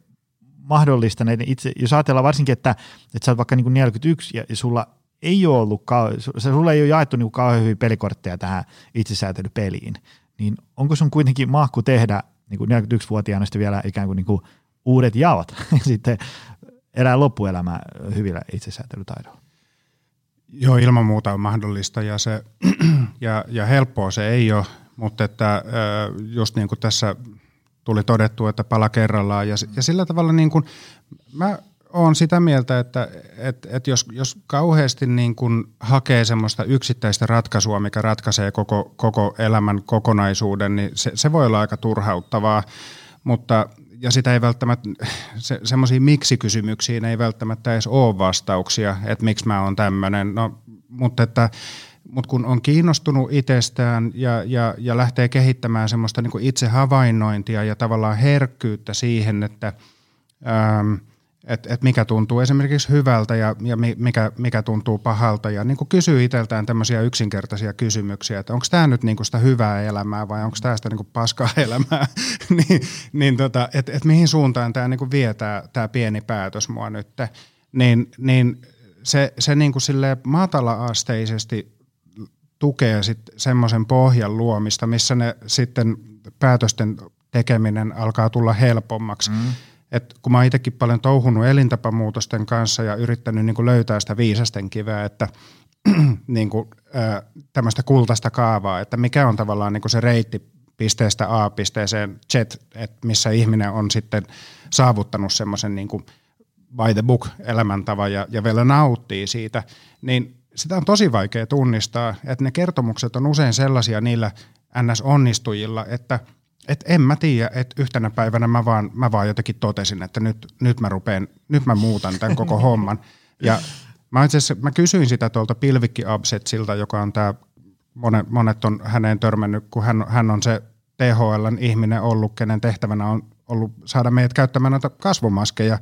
mahdollista näiden itse, jos ajatellaan varsinkin, että, että sä oot vaikka niin kuin 41 ja, ja sulla ei ole ollut, sulla ei ole jaettu niin kauhean hyviä pelikortteja tähän itsesäätelypeliin, niin onko sun kuitenkin mahku tehdä niin kuin 41-vuotiaana sitten vielä ikään kuin, niin kuin uudet jaot sitten elää loppuelämää hyvillä itsesäätelytaidoilla? Joo, ilman muuta on mahdollista ja, se, ja, ja helppoa se ei ole mutta että just niin kuin tässä tuli todettu, että pala kerrallaan ja, ja sillä tavalla niin kuin, mä oon sitä mieltä, että et, et jos, jos kauheasti niin kuin hakee semmoista yksittäistä ratkaisua, mikä ratkaisee koko, koko elämän kokonaisuuden, niin se, se voi olla aika turhauttavaa, mutta ja sitä ei välttämättä, se, semmoisiin miksi-kysymyksiin ei välttämättä edes ole vastauksia, että miksi mä oon tämmöinen, no, mutta että mutta kun on kiinnostunut itsestään ja, ja, ja lähtee kehittämään semmoista niin itse havainnointia ja tavallaan herkkyyttä siihen, että ähm, et, et mikä tuntuu esimerkiksi hyvältä ja, ja mikä, mikä tuntuu pahalta. Ja niin kysyy itseltään tämmöisiä yksinkertaisia kysymyksiä, että onko tämä nyt niin sitä hyvää elämää vai onko tämä sitä niin paskaa elämää, niin, niin tota, että et mihin suuntaan tämä niin vie tämä pieni päätös mua nyt, niin, niin se, se niin kuin matala-asteisesti tukee sitten semmoisen pohjan luomista, missä ne sitten päätösten tekeminen alkaa tulla helpommaksi. Mm. Et kun mä itsekin paljon touhunut elintapamuutosten kanssa ja yrittänyt niin kuin löytää sitä viisasten kiveä, että niin kuin, äh, tämmöistä kultaista kaavaa, että mikä on tavallaan niin kuin se reitti pisteestä A pisteeseen Z, että missä ihminen on sitten saavuttanut semmoisen niin kuin by the book elämäntavan ja, ja vielä nauttii siitä, niin sitä on tosi vaikea tunnistaa, että ne kertomukset on usein sellaisia niillä NS-onnistujilla, että et en mä tiedä, että yhtenä päivänä mä vaan, mä vaan jotenkin totesin, että nyt, nyt, mä rupeen, nyt mä muutan tämän koko homman. Ja mä, itse mä kysyin sitä tuolta Pilvikki Absetsilta, joka on tämä, monet, monet on häneen törmännyt, kun hän, hän on se THLn ihminen ollut, kenen tehtävänä on ollut saada meidät käyttämään noita kasvomaskeja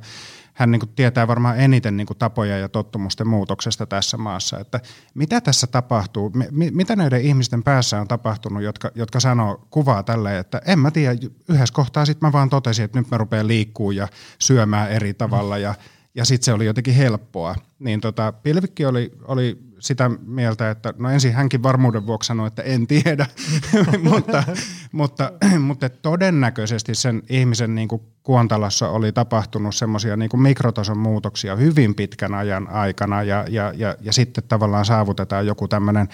hän niin kuin tietää varmaan eniten niin kuin tapoja ja tottumusten muutoksesta tässä maassa. Että mitä tässä tapahtuu, mi, mitä näiden ihmisten päässä on tapahtunut, jotka, jotka sanoo, kuvaa tälle, että en mä tiedä, yhdessä kohtaa sitten mä vaan totesin, että nyt mä rupean liikkuu ja syömään eri tavalla ja, ja sitten se oli jotenkin helppoa. Niin tota, Pilvikki oli, oli sitä mieltä, että no ensin hänkin varmuuden vuoksi sanoi, että en tiedä, mutta, mutta, mutta todennäköisesti sen ihmisen niin kuin kuontalossa oli tapahtunut semmoisia niin mikrotason muutoksia hyvin pitkän ajan aikana ja, ja, ja, ja sitten tavallaan saavutetaan joku tämmöinen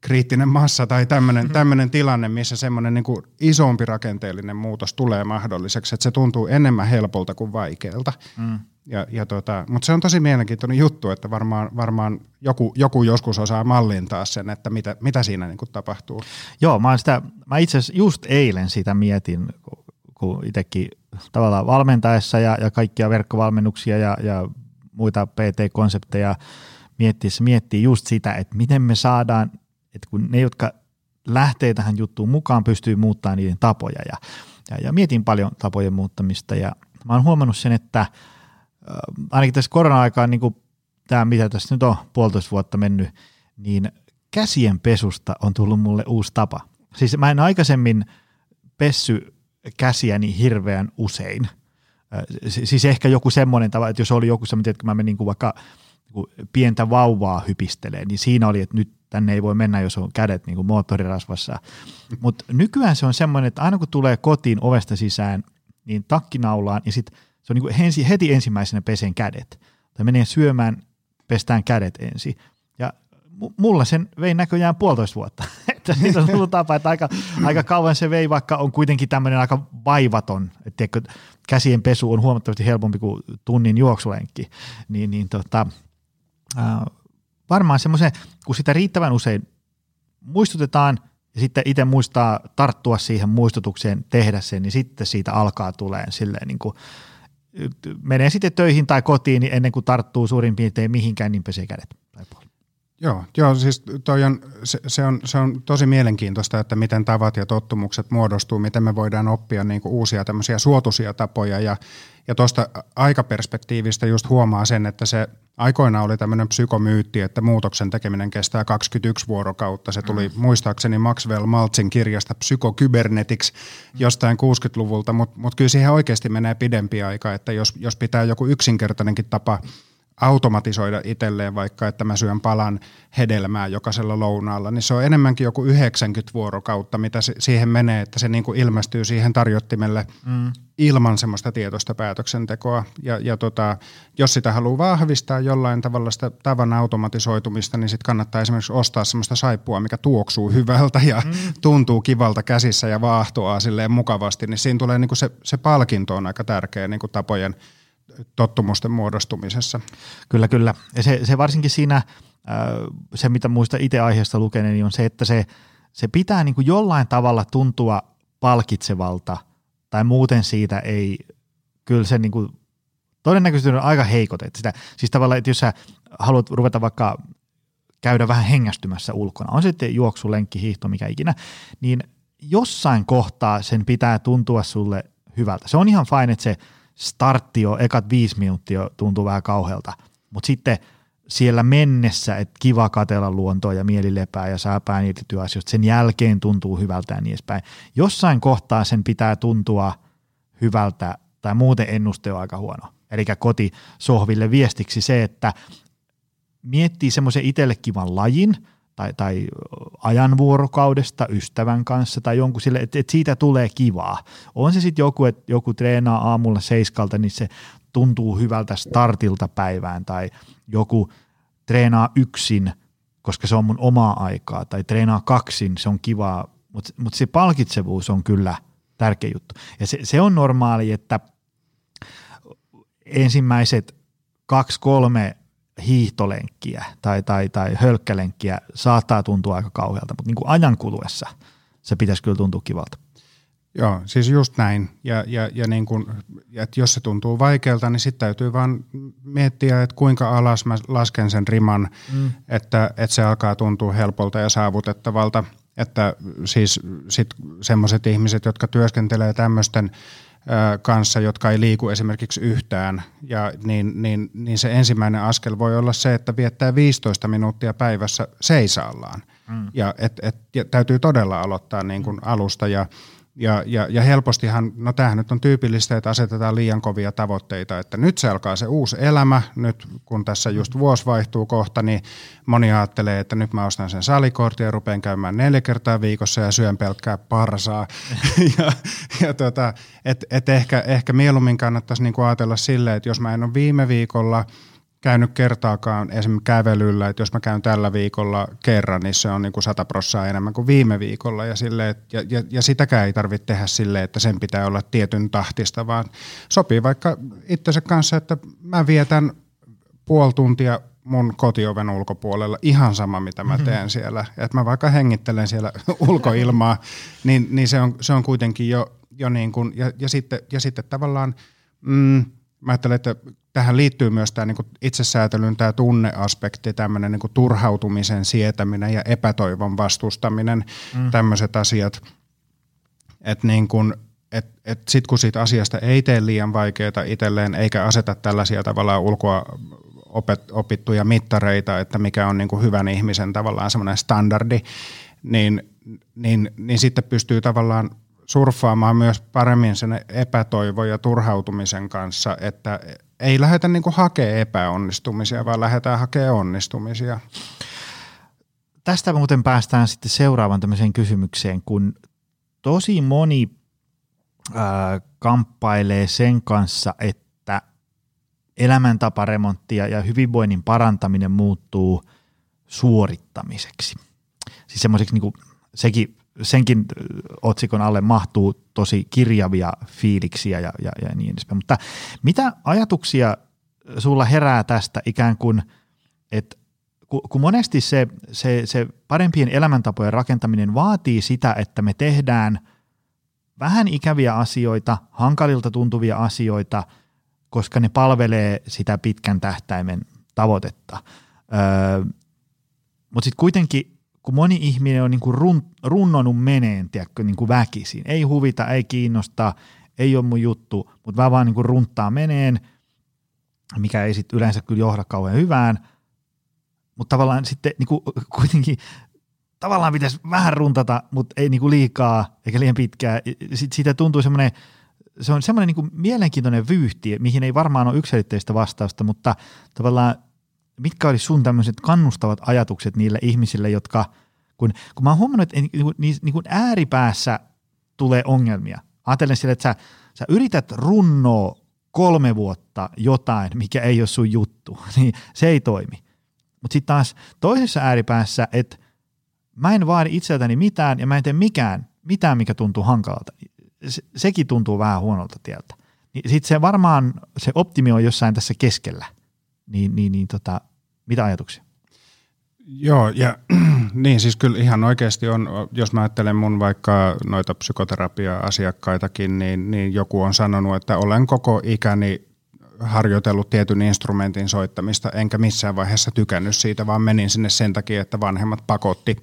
kriittinen massa tai tämmöinen, mm-hmm. tilanne, missä semmoinen niin isompi rakenteellinen muutos tulee mahdolliseksi, että se tuntuu enemmän helpolta kuin vaikealta. Mm. Ja, ja tota, mutta se on tosi mielenkiintoinen juttu, että varmaan, varmaan joku, joku joskus osaa mallintaa sen, että mitä, mitä siinä niin kuin tapahtuu. Joo, mä, sitä, mä itse asiassa just eilen sitä mietin, kun itsekin tavallaan valmentaessa ja, ja kaikkia verkkovalmennuksia ja, ja muita PT-konsepteja miettiessä miettii just sitä, että miten me saadaan, että kun ne, jotka lähtee tähän juttuun mukaan, pystyy muuttamaan niiden tapoja ja, ja, ja mietin paljon tapojen muuttamista ja mä oon huomannut sen, että – ainakin tässä korona-aikaan, niin kuin tämä mitä tässä nyt on puolitoista vuotta mennyt, niin käsien pesusta on tullut mulle uusi tapa. Siis mä en aikaisemmin pessy käsiä niin hirveän usein. Siis ehkä joku semmoinen tava, että jos oli joku semmoinen, että mä menin vaikka pientä vauvaa hypistelee, niin siinä oli, että nyt tänne ei voi mennä, jos on kädet niin kuin moottorirasvassa. Mutta nykyään se on semmoinen, että aina kun tulee kotiin ovesta sisään, niin takkinaulaan ja sitten se on niin kuin heti ensimmäisenä pesen kädet. Tai menee syömään, pestään kädet ensin. Ja mulla sen vei näköjään puolitoista vuotta. että siitä on tullut tapa, että aika, aika kauan se vei, vaikka on kuitenkin tämmöinen aika vaivaton. Että käsien pesu on huomattavasti helpompi kuin tunnin juoksulenkki. Niin, niin tota, äh, varmaan semmoisen, kun sitä riittävän usein muistutetaan ja sitten itse muistaa tarttua siihen muistutukseen, tehdä sen, niin sitten siitä alkaa tulee silleen niin kuin, menee sitten töihin tai kotiin, niin ennen kuin tarttuu suurin piirtein mihinkään, niin pesee kädet. Joo, joo siis toi on, se, se, on, se on tosi mielenkiintoista, että miten tavat ja tottumukset muodostuu, miten me voidaan oppia niin kuin uusia tämmöisiä suotuisia tapoja ja, ja tuosta aikaperspektiivistä just huomaa sen, että se aikoina oli tämmöinen psykomyytti, että muutoksen tekeminen kestää 21 vuorokautta. Se tuli mm. muistaakseni Maxwell Maltzin kirjasta Psykokybernetics jostain 60-luvulta, mutta mut kyllä siihen oikeasti menee pidempi aika, että jos, jos pitää joku yksinkertainenkin tapa – automatisoida itselleen vaikka, että mä syön palan hedelmää jokaisella lounaalla, niin se on enemmänkin joku 90 vuorokautta, mitä se, siihen menee, että se niin kuin ilmestyy siihen tarjottimelle mm. ilman semmoista tietoista päätöksentekoa. Ja, ja tota, jos sitä haluaa vahvistaa jollain tavalla sitä tavan automatisoitumista, niin sitten kannattaa esimerkiksi ostaa semmoista saippua, mikä tuoksuu hyvältä ja mm. tuntuu kivalta käsissä ja vaahtoaa silleen mukavasti, niin siinä tulee niin kuin se, se palkinto on aika tärkeä niin kuin tapojen – tottumusten muodostumisessa. Kyllä, kyllä. Ja se, se varsinkin siinä, äh, se mitä muista itse aiheesta lukeneeni, niin on se, että se, se pitää niin kuin jollain tavalla tuntua palkitsevalta tai muuten siitä ei, kyllä se niin kuin, todennäköisesti on aika heikot. Että sitä, siis tavallaan, että jos sä haluat ruveta vaikka käydä vähän hengästymässä ulkona, on sitten juoksu, lenkki, hiihto, mikä ikinä, niin jossain kohtaa sen pitää tuntua sulle hyvältä. Se on ihan fine, että se startti jo, ekat viisi minuuttia tuntuu vähän kauhealta, mutta sitten siellä mennessä, että kiva katella luontoa ja mieli lepää ja saa pään irti työasioista, sen jälkeen tuntuu hyvältä ja niin edespäin. Jossain kohtaa sen pitää tuntua hyvältä tai muuten ennuste on aika huono. Eli koti sohville viestiksi se, että miettii semmoisen itselle kivan lajin – tai, tai ajan vuorokaudesta ystävän kanssa tai jonkun sille, että, että siitä tulee kivaa. On se sitten joku, että joku treenaa aamulla seiskalta, niin se tuntuu hyvältä startilta päivään tai joku treenaa yksin, koska se on mun omaa aikaa tai treenaa kaksin, se on kivaa, mutta mut se palkitsevuus on kyllä tärkeä juttu. Ja se, se on normaali, että ensimmäiset kaksi, kolme hiihtolenkkiä tai, tai, tai hölkkälenkkiä saattaa tuntua aika kauhealta, mutta niin kuin ajan kuluessa se pitäisi kyllä tuntua kivalta. Joo, siis just näin. Ja, ja, ja niin kun, että jos se tuntuu vaikealta, niin sitten täytyy vaan miettiä, että kuinka alas mä lasken sen riman, mm. että, että se alkaa tuntua helpolta ja saavutettavalta. Että siis sitten semmoiset ihmiset, jotka työskentelee tämmöisten kanssa, jotka ei liiku esimerkiksi yhtään, ja niin, niin, niin se ensimmäinen askel voi olla se, että viettää 15 minuuttia päivässä seisaallaan. Mm. Ja, et, et, ja täytyy todella aloittaa niin kuin alusta ja ja, ja, ja helpostihan, no tämähän nyt on tyypillistä, että asetetaan liian kovia tavoitteita, että nyt se alkaa se uusi elämä, nyt kun tässä just vuosi vaihtuu kohta, niin moni ajattelee, että nyt mä ostan sen salikortin ja rupean käymään neljä kertaa viikossa ja syön pelkkää parsaa. ja ja tota, et, et ehkä, ehkä mieluummin kannattaisi niinku ajatella silleen, että jos mä en ole viime viikolla – käynyt kertaakaan esimerkiksi kävelyllä, että jos mä käyn tällä viikolla kerran, niin se on niin kuin 100 prossaa enemmän kuin viime viikolla. Ja, sille, ja, ja, ja sitäkään ei tarvitse tehdä silleen, että sen pitää olla tietyn tahtista, vaan sopii vaikka itsensä kanssa, että mä vietän puoli tuntia mun kotioven ulkopuolella ihan sama, mitä mä mhm. teen mm-hmm. siellä. Että mä vaikka hengittelen siellä ulkoilmaa, niin, niin se, on, se on kuitenkin jo, jo niin kuin, ja, ja, sitten, ja sitten tavallaan, mm, mä ajattelen, että tähän liittyy myös tämä niinku itsesäätelyn tämä tunneaspekti, tämmöinen niinku turhautumisen sietäminen ja epätoivon vastustaminen, mm. tämmöiset asiat. Että niin kun, et, et sit kun siitä asiasta ei tee liian vaikeaa itselleen, eikä aseta tällaisia tavallaan ulkoa opet, opittuja mittareita, että mikä on niinku hyvän ihmisen tavallaan semmoinen standardi, niin, niin, niin sitten pystyy tavallaan surffaamaan myös paremmin sen epätoivon ja turhautumisen kanssa, että ei lähdetä niin hakemaan epäonnistumisia, vaan lähdetään hakemaan onnistumisia. Tästä muuten päästään sitten seuraavaan tämmöiseen kysymykseen, kun tosi moni ää, kamppailee sen kanssa, että elämäntaparemontti ja hyvinvoinnin parantaminen muuttuu suorittamiseksi. Siis semmoiseksi niin sekin senkin otsikon alle mahtuu tosi kirjavia fiiliksiä ja, ja, ja niin edespäin. Mutta mitä ajatuksia sulla herää tästä ikään kuin, että kun monesti se, se, se parempien elämäntapojen rakentaminen vaatii sitä, että me tehdään vähän ikäviä asioita, hankalilta tuntuvia asioita, koska ne palvelee sitä pitkän tähtäimen tavoitetta. Öö, Mutta sitten kuitenkin kun moni ihminen on niin kuin run, runnonut meneen, tiedätkö, niin kuin väkisin. Ei huvita, ei kiinnosta, ei ole mun juttu, mutta vaan vaan niin kuin runttaa meneen, mikä ei sitten yleensä kyllä johda kauhean hyvään. Mutta tavallaan sitten niin kuin, kuitenkin tavallaan pitäisi vähän runtata, mutta ei niin kuin liikaa eikä liian pitkää. Sitten siitä tuntuu semmoinen, se on semmoinen niin kuin mielenkiintoinen vyyhti, mihin ei varmaan ole yksilitteistä vastausta, mutta tavallaan mitkä olisi sun tämmöiset kannustavat ajatukset niille ihmisille, jotka, kun, kun mä oon huomannut, että niin, niin, niin kuin ääripäässä tulee ongelmia. Ajattelen sille, että sä, sä yrität runnoa kolme vuotta jotain, mikä ei ole sun juttu, niin se ei toimi. Mutta sitten taas toisessa ääripäässä, että mä en vaadi itseltäni mitään ja mä en tee mikään, mitään, mikä tuntuu hankalalta. Se, sekin tuntuu vähän huonolta tieltä. Niin sitten se varmaan, se optimi on jossain tässä keskellä. Niin, niin, niin tota, mitä ajatuksia? Joo, ja niin siis kyllä ihan oikeasti on, jos mä ajattelen mun vaikka noita psykoterapia-asiakkaitakin, niin, niin joku on sanonut, että olen koko ikäni harjoitellut tietyn instrumentin soittamista, enkä missään vaiheessa tykännyt siitä, vaan menin sinne sen takia, että vanhemmat pakotti.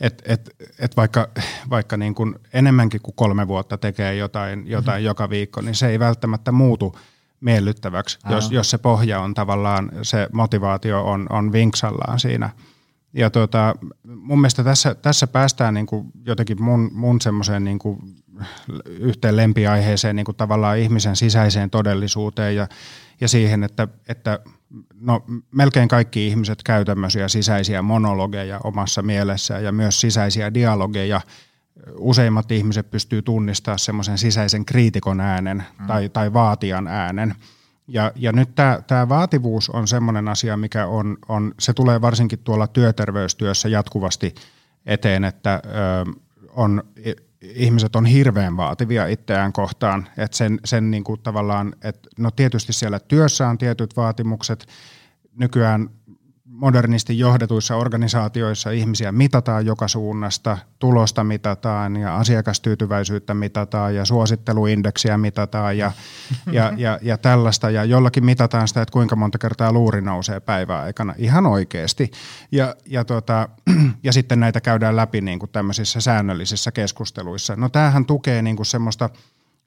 Et, et, et vaikka vaikka niin kuin enemmänkin kuin kolme vuotta tekee jotain, jotain mm-hmm. joka viikko, niin se ei välttämättä muutu – miellyttäväksi, jos, jos se pohja on tavallaan, se motivaatio on, on vinksallaan siinä. Ja tuota, mun mielestä tässä, tässä päästään niin kuin jotenkin mun, mun semmoiseen niin kuin yhteen lempiaiheeseen niin kuin tavallaan ihmisen sisäiseen todellisuuteen ja, ja siihen, että, että no, melkein kaikki ihmiset käy tämmöisiä sisäisiä monologeja omassa mielessään ja myös sisäisiä dialogeja – useimmat ihmiset pystyy tunnistamaan semmoisen sisäisen kriitikon äänen mm. tai, tai vaatijan äänen. Ja, ja nyt tämä vaativuus on semmoinen asia, mikä on, on, se tulee varsinkin tuolla työterveystyössä jatkuvasti eteen, että ö, on, ihmiset on hirveän vaativia itseään kohtaan, että sen, sen niin kuin tavallaan, että no tietysti siellä työssä on tietyt vaatimukset, nykyään modernisti johdetuissa organisaatioissa ihmisiä mitataan joka suunnasta, tulosta mitataan ja asiakastyytyväisyyttä mitataan ja suositteluindeksiä mitataan ja, ja, ja, ja tällaista. Ja jollakin mitataan sitä, että kuinka monta kertaa luuri nousee päivän aikana ihan oikeasti. Ja, ja, tota, ja sitten näitä käydään läpi niin kuin tämmöisissä säännöllisissä keskusteluissa. No tämähän tukee niin kuin semmoista –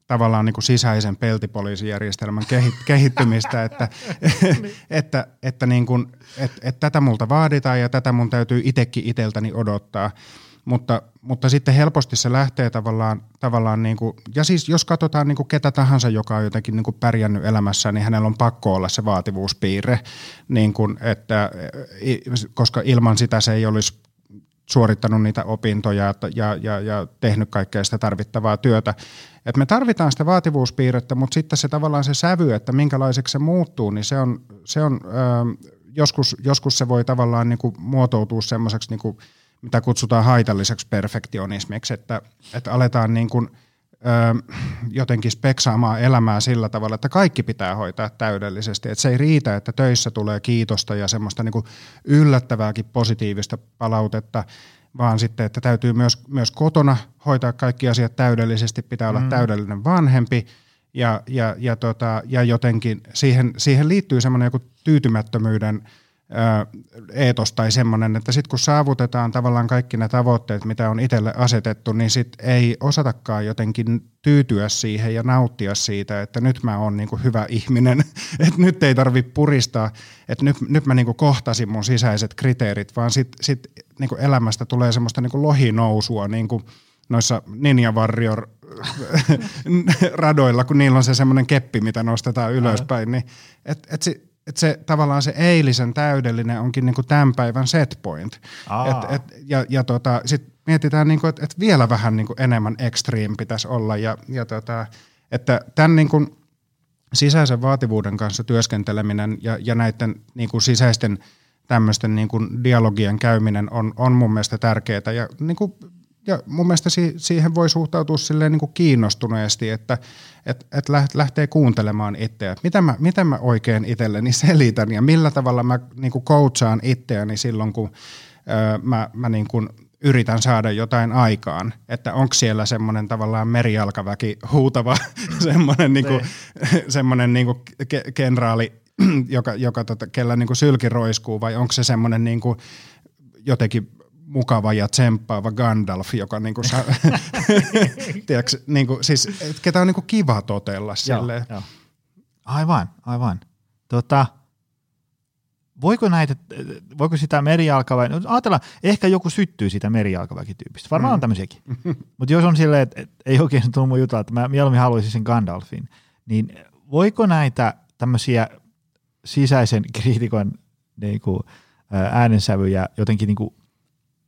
tavallaan niin kuin sisäisen peltipoliisijärjestelmän kehittymistä, että, että, että, niin kuin, että, että tätä multa vaaditaan ja tätä mun täytyy itsekin iteltäni odottaa. Mutta, mutta sitten helposti se lähtee tavallaan, tavallaan niin kuin, ja siis jos katsotaan niin kuin ketä tahansa, joka on jotenkin niin kuin pärjännyt elämässä, niin hänellä on pakko olla se vaativuuspiirre, niin kuin, että, koska ilman sitä se ei olisi suorittanut niitä opintoja ja, ja, ja tehnyt kaikkea sitä tarvittavaa työtä. Et me tarvitaan sitä vaativuuspiirrettä, mutta sitten se tavallaan se sävy, että minkälaiseksi se muuttuu, niin se on, se on ö, joskus, joskus se voi tavallaan niin muotoutua semmoiseksi, niin mitä kutsutaan haitalliseksi perfektionismiksi, että, että aletaan niin kuin, jotenkin speksaamaan elämää sillä tavalla, että kaikki pitää hoitaa täydellisesti. Että se ei riitä, että töissä tulee kiitosta ja semmoista niin kuin yllättävääkin positiivista palautetta, vaan sitten, että täytyy myös, myös kotona hoitaa kaikki asiat täydellisesti, pitää olla mm. täydellinen vanhempi ja, ja, ja, tota, ja jotenkin siihen, siihen liittyy semmoinen joku tyytymättömyyden eetos tai semmoinen, että sitten kun saavutetaan tavallaan kaikki ne tavoitteet, mitä on itselle asetettu, niin sitten ei osatakaan jotenkin tyytyä siihen ja nauttia siitä, että nyt mä oon niinku hyvä ihminen, että nyt ei tarvi puristaa, että nyt, nyt mä niinku kohtasin mun sisäiset kriteerit, vaan sitten sit niinku elämästä tulee semmoista niinku lohinousua, niin kuin noissa Ninja Warrior radoilla, kun niillä on se semmoinen keppi, mitä nostetaan ylöspäin, niin et, et se, et se tavallaan se eilisen täydellinen onkin niinku tämän päivän set point. Et, et, ja ja tota, sitten mietitään, niinku, että et vielä vähän niinku enemmän extreme pitäisi olla. Ja, ja tota, että tämän niinku sisäisen vaativuuden kanssa työskenteleminen ja, ja näiden niinku sisäisten tämmöisten niinku dialogien käyminen on, on mun mielestä tärkeää. Ja niinku ja mun mielestä si- siihen voi suhtautua silleen niin kuin kiinnostuneesti, että et, et lähtee kuuntelemaan itseä. Mitä mä, miten mä oikein itselleni selitän ja millä tavalla mä niin kuin coachaan itseäni silloin, kun öö, mä, mä niin kuin yritän saada jotain aikaan. Että onko siellä semmoinen tavallaan merijalkaväki huutava semmoinen, niin kuin, semmoinen niin kuin kenraali, joka, joka tota, kellä niin kuin sylki roiskuu vai onko se semmoinen niin kuin jotenkin mukava ja tsemppaava Gandalf, joka niinku sa, tiedätkö, niinku, siis, ketä on niinku kiva totella silleen. Joo. Aivan, aivan. Tota, voiko näitä, voiko sitä merijalkaväki, no ajatellaan, ehkä joku syttyy sitä merijalkaväkityypistä, varmaan mm. on tämmöisiäkin. Mutta jos on silleen, että, että ei oikein tullut mun jutella, että mä mieluummin haluaisin sen Gandalfin, niin voiko näitä tämmöisiä sisäisen kriitikon niin kuin, äänensävyjä jotenkin niin kuin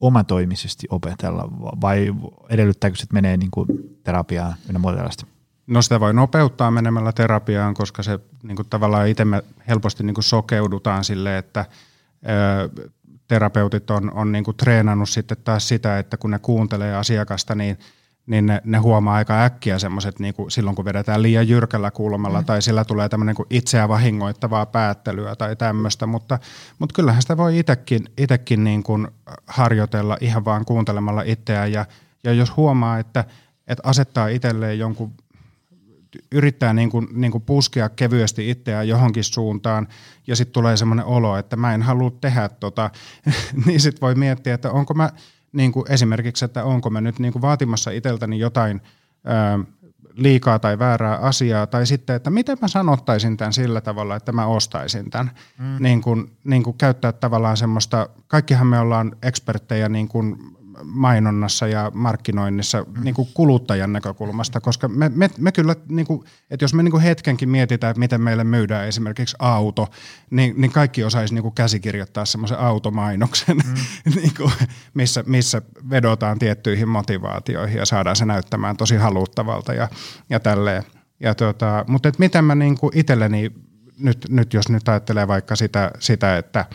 omatoimisesti opetella vai edellyttääkö se, että menee niin kuin terapiaan ja muuta tällaista? No sitä voi nopeuttaa menemällä terapiaan, koska se niin kuin tavallaan itse me helposti niin kuin sokeudutaan sille, että ö, terapeutit on, on niin kuin treenannut sitten taas sitä, että kun ne kuuntelee asiakasta, niin – niin ne, ne huomaa aika äkkiä semmoiset, niin silloin kun vedetään liian jyrkällä kulmalla mm. tai sillä tulee tämmöinen kuin itseä vahingoittavaa päättelyä tai tämmöistä, mutta, mutta kyllähän sitä voi itsekin, itekin niin kuin harjoitella ihan vaan kuuntelemalla itseään ja, ja jos huomaa, että, että asettaa itselleen jonkun yrittää niin kuin, niin kuin puskea kevyesti itseään johonkin suuntaan ja sitten tulee semmoinen olo, että mä en halua tehdä tota, niin sitten voi miettiä, että onko mä – niin kuin esimerkiksi, että onko mä nyt niin kuin vaatimassa itseltäni jotain ää, liikaa tai väärää asiaa, tai sitten, että miten mä sanottaisin tämän sillä tavalla, että mä ostaisin tämän. Mm. Niin kuin, niin kuin käyttää tavallaan semmoista, kaikkihan me ollaan eksperttejä niin kuin mainonnassa ja markkinoinnissa mm. niin kuin kuluttajan näkökulmasta, koska me, me, me kyllä, niin kuin, että jos me niin kuin hetkenkin mietitään, että miten meille myydään esimerkiksi auto, niin, niin kaikki osaisi niin kuin käsikirjoittaa semmoisen automainoksen, mm. niin kuin, missä, missä vedotaan tiettyihin motivaatioihin ja saadaan se näyttämään tosi haluttavalta ja, ja tälleen. Ja tota, mutta et miten mä niin kuin itselleni, nyt, nyt jos nyt ajattelee vaikka sitä, sitä että –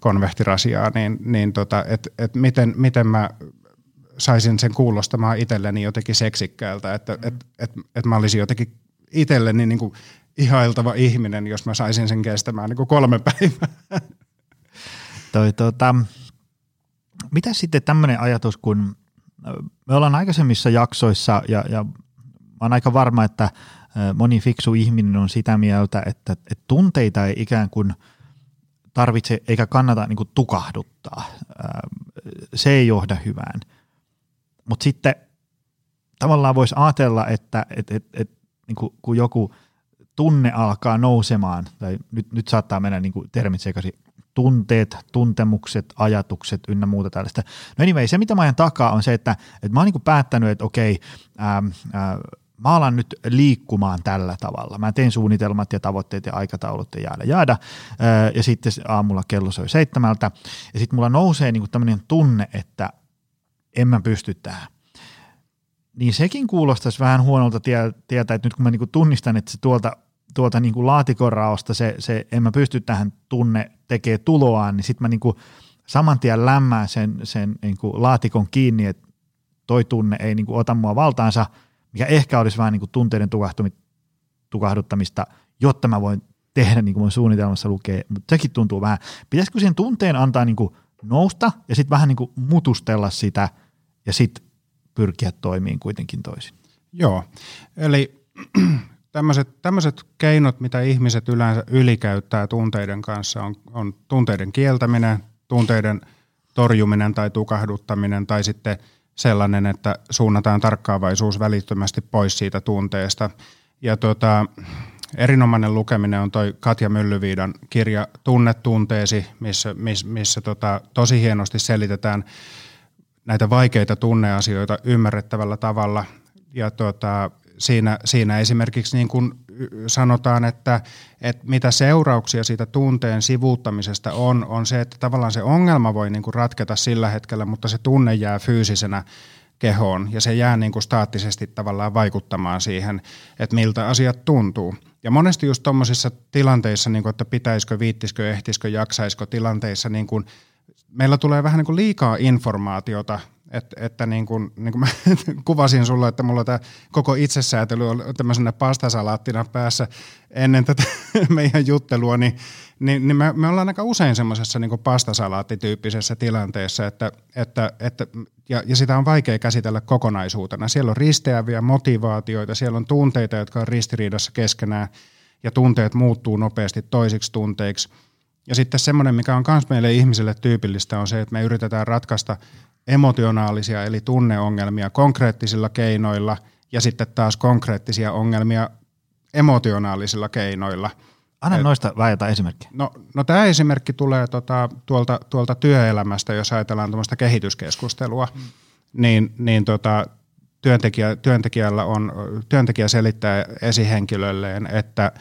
konvehtirasiaa, niin, niin tota, että et miten, miten mä saisin sen kuulostamaan itselleni jotenkin seksikkäältä, että mm. et, et, et mä olisin jotenkin itselleni niin kuin ihailtava ihminen, jos mä saisin sen kestämään niin kuin kolme päivää. Toi, tota, mitä sitten tämmöinen ajatus, kun me ollaan aikaisemmissa jaksoissa ja, ja mä oon aika varma, että moni fiksu ihminen on sitä mieltä, että, että tunteita ei ikään kuin – tarvitse eikä kannata niin kuin tukahduttaa. Se ei johda hyvään. Mutta sitten tavallaan voisi ajatella, että et, et, et, niin kuin, kun joku tunne alkaa nousemaan, tai nyt, nyt saattaa mennä niin kuin termit sekaisin, tunteet, tuntemukset, ajatukset ynnä muuta tällaista. No anyway, se mitä mä ajan takaa on se, että, että mä oon niin päättänyt, että okei, ää, ää, mä alan nyt liikkumaan tällä tavalla. Mä teen suunnitelmat ja tavoitteet ja aikataulut ja jaada jaada. Ja sitten aamulla kello soi seitsemältä. Ja sitten mulla nousee niinku tämmöinen tunne, että en mä pysty tähän. Niin sekin kuulostaisi vähän huonolta tietää, että nyt kun mä niinku tunnistan, että se tuolta, tuolta niinku laatikoraosta se, se en mä pysty tähän tunne tekee tuloaan, niin sitten mä niinku saman tien lämmää sen, sen niinku laatikon kiinni, että toi tunne ei niinku ota mua valtaansa – mikä ehkä olisi vähän niin kuin tunteiden tukahduttamista, jotta mä voin tehdä niin kuin mun suunnitelmassa lukee, mutta sekin tuntuu vähän. Pitäisikö sen tunteen antaa niin kuin nousta ja sitten vähän niin kuin mutustella sitä ja sitten pyrkiä toimiin kuitenkin toisin? Joo, eli tämmöiset, keinot, mitä ihmiset yleensä ylikäyttää tunteiden kanssa, on, on tunteiden kieltäminen, tunteiden torjuminen tai tukahduttaminen tai sitten – sellainen, että suunnataan tarkkaavaisuus välittömästi pois siitä tunteesta. Ja tota, erinomainen lukeminen on toi Katja Myllyviidan kirja Tunne tunteesi, missä, missä, missä tota, tosi hienosti selitetään näitä vaikeita tunneasioita ymmärrettävällä tavalla. ja tota, siinä, siinä esimerkiksi niin kuin sanotaan, että, että mitä seurauksia siitä tunteen sivuuttamisesta on, on se, että tavallaan se ongelma voi niin kuin ratketa sillä hetkellä, mutta se tunne jää fyysisenä kehoon ja se jää niin kuin staattisesti tavallaan vaikuttamaan siihen, että miltä asiat tuntuu. Ja monesti just tuommoisissa tilanteissa, niin kuin, että pitäisikö, viittisikö, ehtisikö, jaksaisiko tilanteissa, niin kuin, meillä tulee vähän niin kuin liikaa informaatiota että, että niin kuin, niin kuin mä kuvasin sulle, että mulla tämä koko itsesäätely on tämmöisenä pastasalaattina päässä ennen tätä meidän juttelua, niin, niin, niin me, me ollaan aika usein semmoisessa niin pastasalaattityyppisessä tilanteessa, että, että, että, ja, ja sitä on vaikea käsitellä kokonaisuutena. Siellä on risteäviä motivaatioita, siellä on tunteita, jotka on ristiriidassa keskenään, ja tunteet muuttuu nopeasti toisiksi tunteiksi. Ja sitten semmoinen, mikä on myös meille ihmisille tyypillistä, on se, että me yritetään ratkaista – emotionaalisia eli tunneongelmia konkreettisilla keinoilla ja sitten taas konkreettisia ongelmia emotionaalisilla keinoilla. Anna Et, noista väitä esimerkki. No, no tämä esimerkki tulee tota, tuolta, tuolta työelämästä, jos ajatellaan tuommoista kehityskeskustelua, mm. niin, niin tota, työntekijä, työntekijällä on, työntekijä selittää esihenkilölleen, että,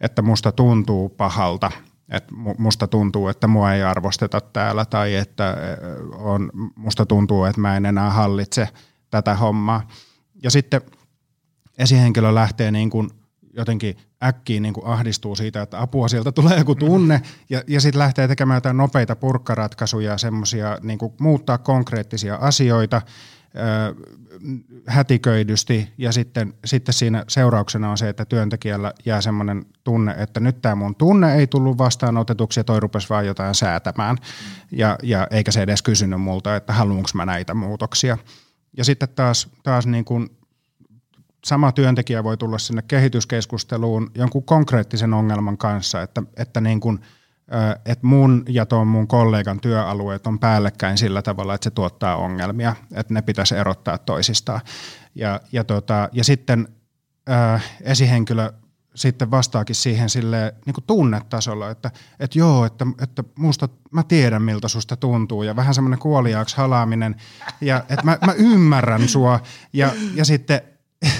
että musta tuntuu pahalta – että musta tuntuu, että mua ei arvosteta täällä tai että on, musta tuntuu, että mä en enää hallitse tätä hommaa. Ja sitten esihenkilö lähtee niin kuin jotenkin äkkiä niin kuin ahdistuu siitä, että apua sieltä tulee joku tunne. Ja, ja sitten lähtee tekemään jotain nopeita purkkaratkaisuja, semmoisia niin muuttaa konkreettisia asioita, hätiköidysti ja sitten, sitten siinä seurauksena on se, että työntekijällä jää semmoinen tunne, että nyt tämä mun tunne ei tullut vastaanotetuksi ja toi rupesi vaan jotain säätämään ja, ja eikä se edes kysynyt multa, että haluanko mä näitä muutoksia. Ja sitten taas, taas niin kuin sama työntekijä voi tulla sinne kehityskeskusteluun jonkun konkreettisen ongelman kanssa, että, että niin kuin – että mun ja tuon mun kollegan työalueet on päällekkäin sillä tavalla, että se tuottaa ongelmia, että ne pitäisi erottaa toisistaan. Ja, ja, tota, ja sitten ää, esihenkilö sitten vastaakin siihen sille niin kuin tunnetasolla, että, että joo, että, että musta mä tiedän miltä susta tuntuu ja vähän semmoinen kuoliaaksi halaaminen ja että mä, mä ymmärrän sua ja, ja sitten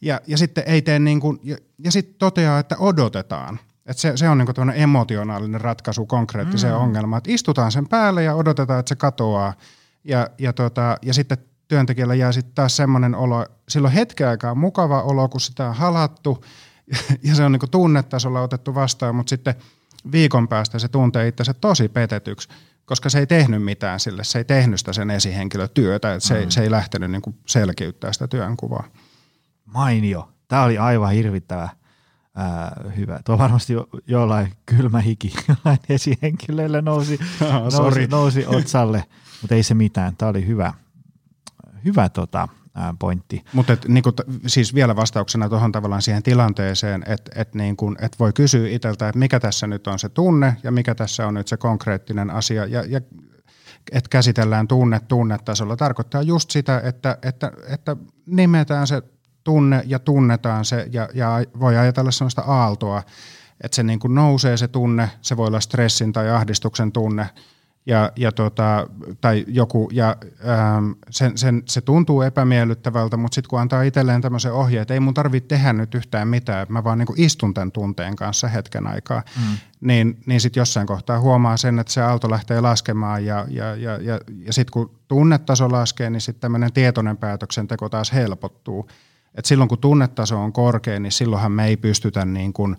ja, ja sitten ei tee niin kuin, ja, ja sitten toteaa, että odotetaan. Et se, se on niinku emotionaalinen ratkaisu konkreettiseen mm. ongelmaan. Et istutaan sen päälle ja odotetaan, että se katoaa. Ja, ja, tota, ja sitten työntekijällä jää sitten taas semmoinen olo, silloin hetken aikaa mukava olo, kun sitä on halattu ja se on niinku tunnetasolla otettu vastaan, mutta sitten viikon päästä se tuntee itse tosi petetyksi, koska se ei tehnyt mitään sille, se ei tehnyt sitä sen esihenkilötyötä, että se, mm. ei, se ei lähtenyt niinku selkiyttää sitä työnkuvaa. Mainio. Tämä oli aivan hirvittävä ää, hyvä. Tuo varmasti jo, jollain kylmä hiki jollain esihenkilöille nousi, nousi, nousi otsalle, mutta ei se mitään. Tämä oli hyvä, hyvä tota, pointti. Mutta niin siis vielä vastauksena tuohon tavallaan siihen tilanteeseen, että et niin et voi kysyä itseltä, että mikä tässä nyt on se tunne ja mikä tässä on nyt se konkreettinen asia. Ja, ja että käsitellään tunne tunnetasolla tarkoittaa just sitä, että, että, että nimetään se tunne ja tunnetaan se ja, ja voi ajatella sellaista aaltoa, että se niin kuin nousee se tunne, se voi olla stressin tai ahdistuksen tunne ja, ja tota, tai joku, ja ähm, sen, sen, se tuntuu epämiellyttävältä, mutta sitten kun antaa itselleen tämmöisen ohjeen, että ei mun tarvitse tehdä nyt yhtään mitään, mä vaan niin kuin istun tämän tunteen kanssa hetken aikaa, mm. niin, niin sitten jossain kohtaa huomaa sen, että se aalto lähtee laskemaan ja, ja, ja, ja, ja sitten kun tunnetaso laskee, niin sitten tämmöinen tietoinen päätöksenteko taas helpottuu. Et silloin kun tunnetaso on korkea, niin silloinhan me ei pystytä niin kuin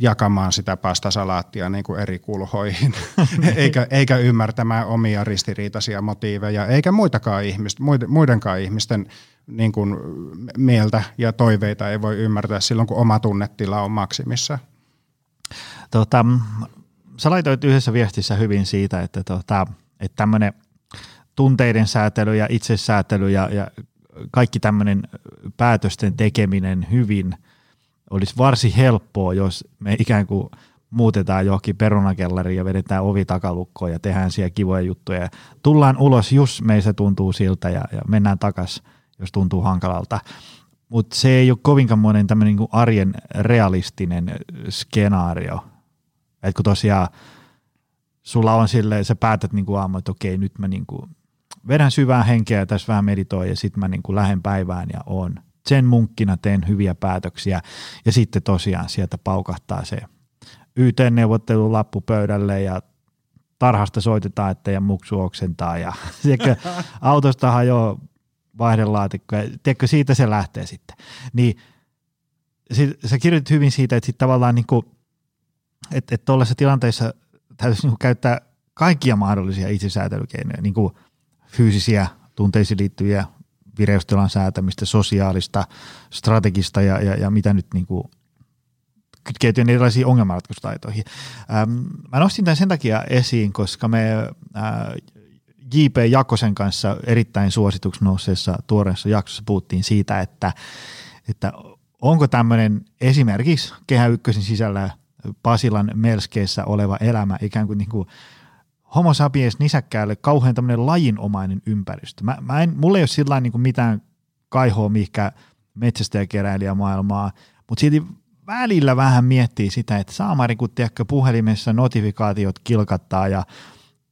jakamaan sitä pastasalaattia niin kuin eri kulhoihin, eikä, eikä ymmärtämään omia ristiriitaisia motiiveja, eikä muitakaan ihmistä, muidenkaan ihmisten niin kuin mieltä ja toiveita ei voi ymmärtää silloin, kun oma tunnetila on maksimissa. Tota, sä laitoit yhdessä viestissä hyvin siitä, että, tota, että tämmöinen tunteiden säätely ja itsesäätely ja, ja kaikki tämmöinen päätösten tekeminen hyvin olisi varsin helppoa, jos me ikään kuin muutetaan johonkin perunakellariin ja vedetään ovi takalukkoon ja tehdään siellä kivoja juttuja. Tullaan ulos, jos meistä tuntuu siltä ja, ja mennään takas, jos tuntuu hankalalta. Mutta se ei ole kovinkaan monen tämmöinen niin arjen realistinen skenaario. Että kun tosiaan sulla on silleen, sä päätät niin kuin aamu, että okei, nyt mä niin kuin vedän syvää henkeä ja tässä vähän meditoin ja sitten mä niin kuin lähden päivään ja on sen munkkina teen hyviä päätöksiä. Ja sitten tosiaan sieltä paukahtaa se YT-neuvottelun lappu pöydälle ja tarhasta soitetaan, että ja muksu oksentaa ja tiedätkö, autosta hajoaa vaihdelaatikko ja tiedätkö, siitä se lähtee sitten. Niin sä kirjoitit hyvin siitä, että sitten tavallaan niin kuin, että, että tilanteessa täytyisi niin käyttää kaikkia mahdollisia itsesäätelykeinoja, niin kuin fyysisiä, tunteisiin liittyviä vireystilan säätämistä, sosiaalista, strategista ja, ja, ja mitä nyt niin kuin kytkeytyen erilaisiin ongelmanratkaisutaitoihin. Ähm, mä nostin tämän sen takia esiin, koska me äh, J.P. Jakosen kanssa erittäin suosituksi nousseessa tuoreessa jaksossa puhuttiin siitä, että, että onko tämmöinen esimerkiksi Kehä Ykkösen sisällä Pasilan melskeessä oleva elämä ikään kuin, niin kuin homo sapiens nisäkkäälle kauhean tämmöinen lajinomainen ympäristö. Mä, mä en, mulla ei ole sillä niin mitään kaihoa mihinkä metsästäjäkeräilijä maailmaa, mutta silti välillä vähän miettii sitä, että saamari kun tiedätkö, puhelimessa notifikaatiot kilkattaa ja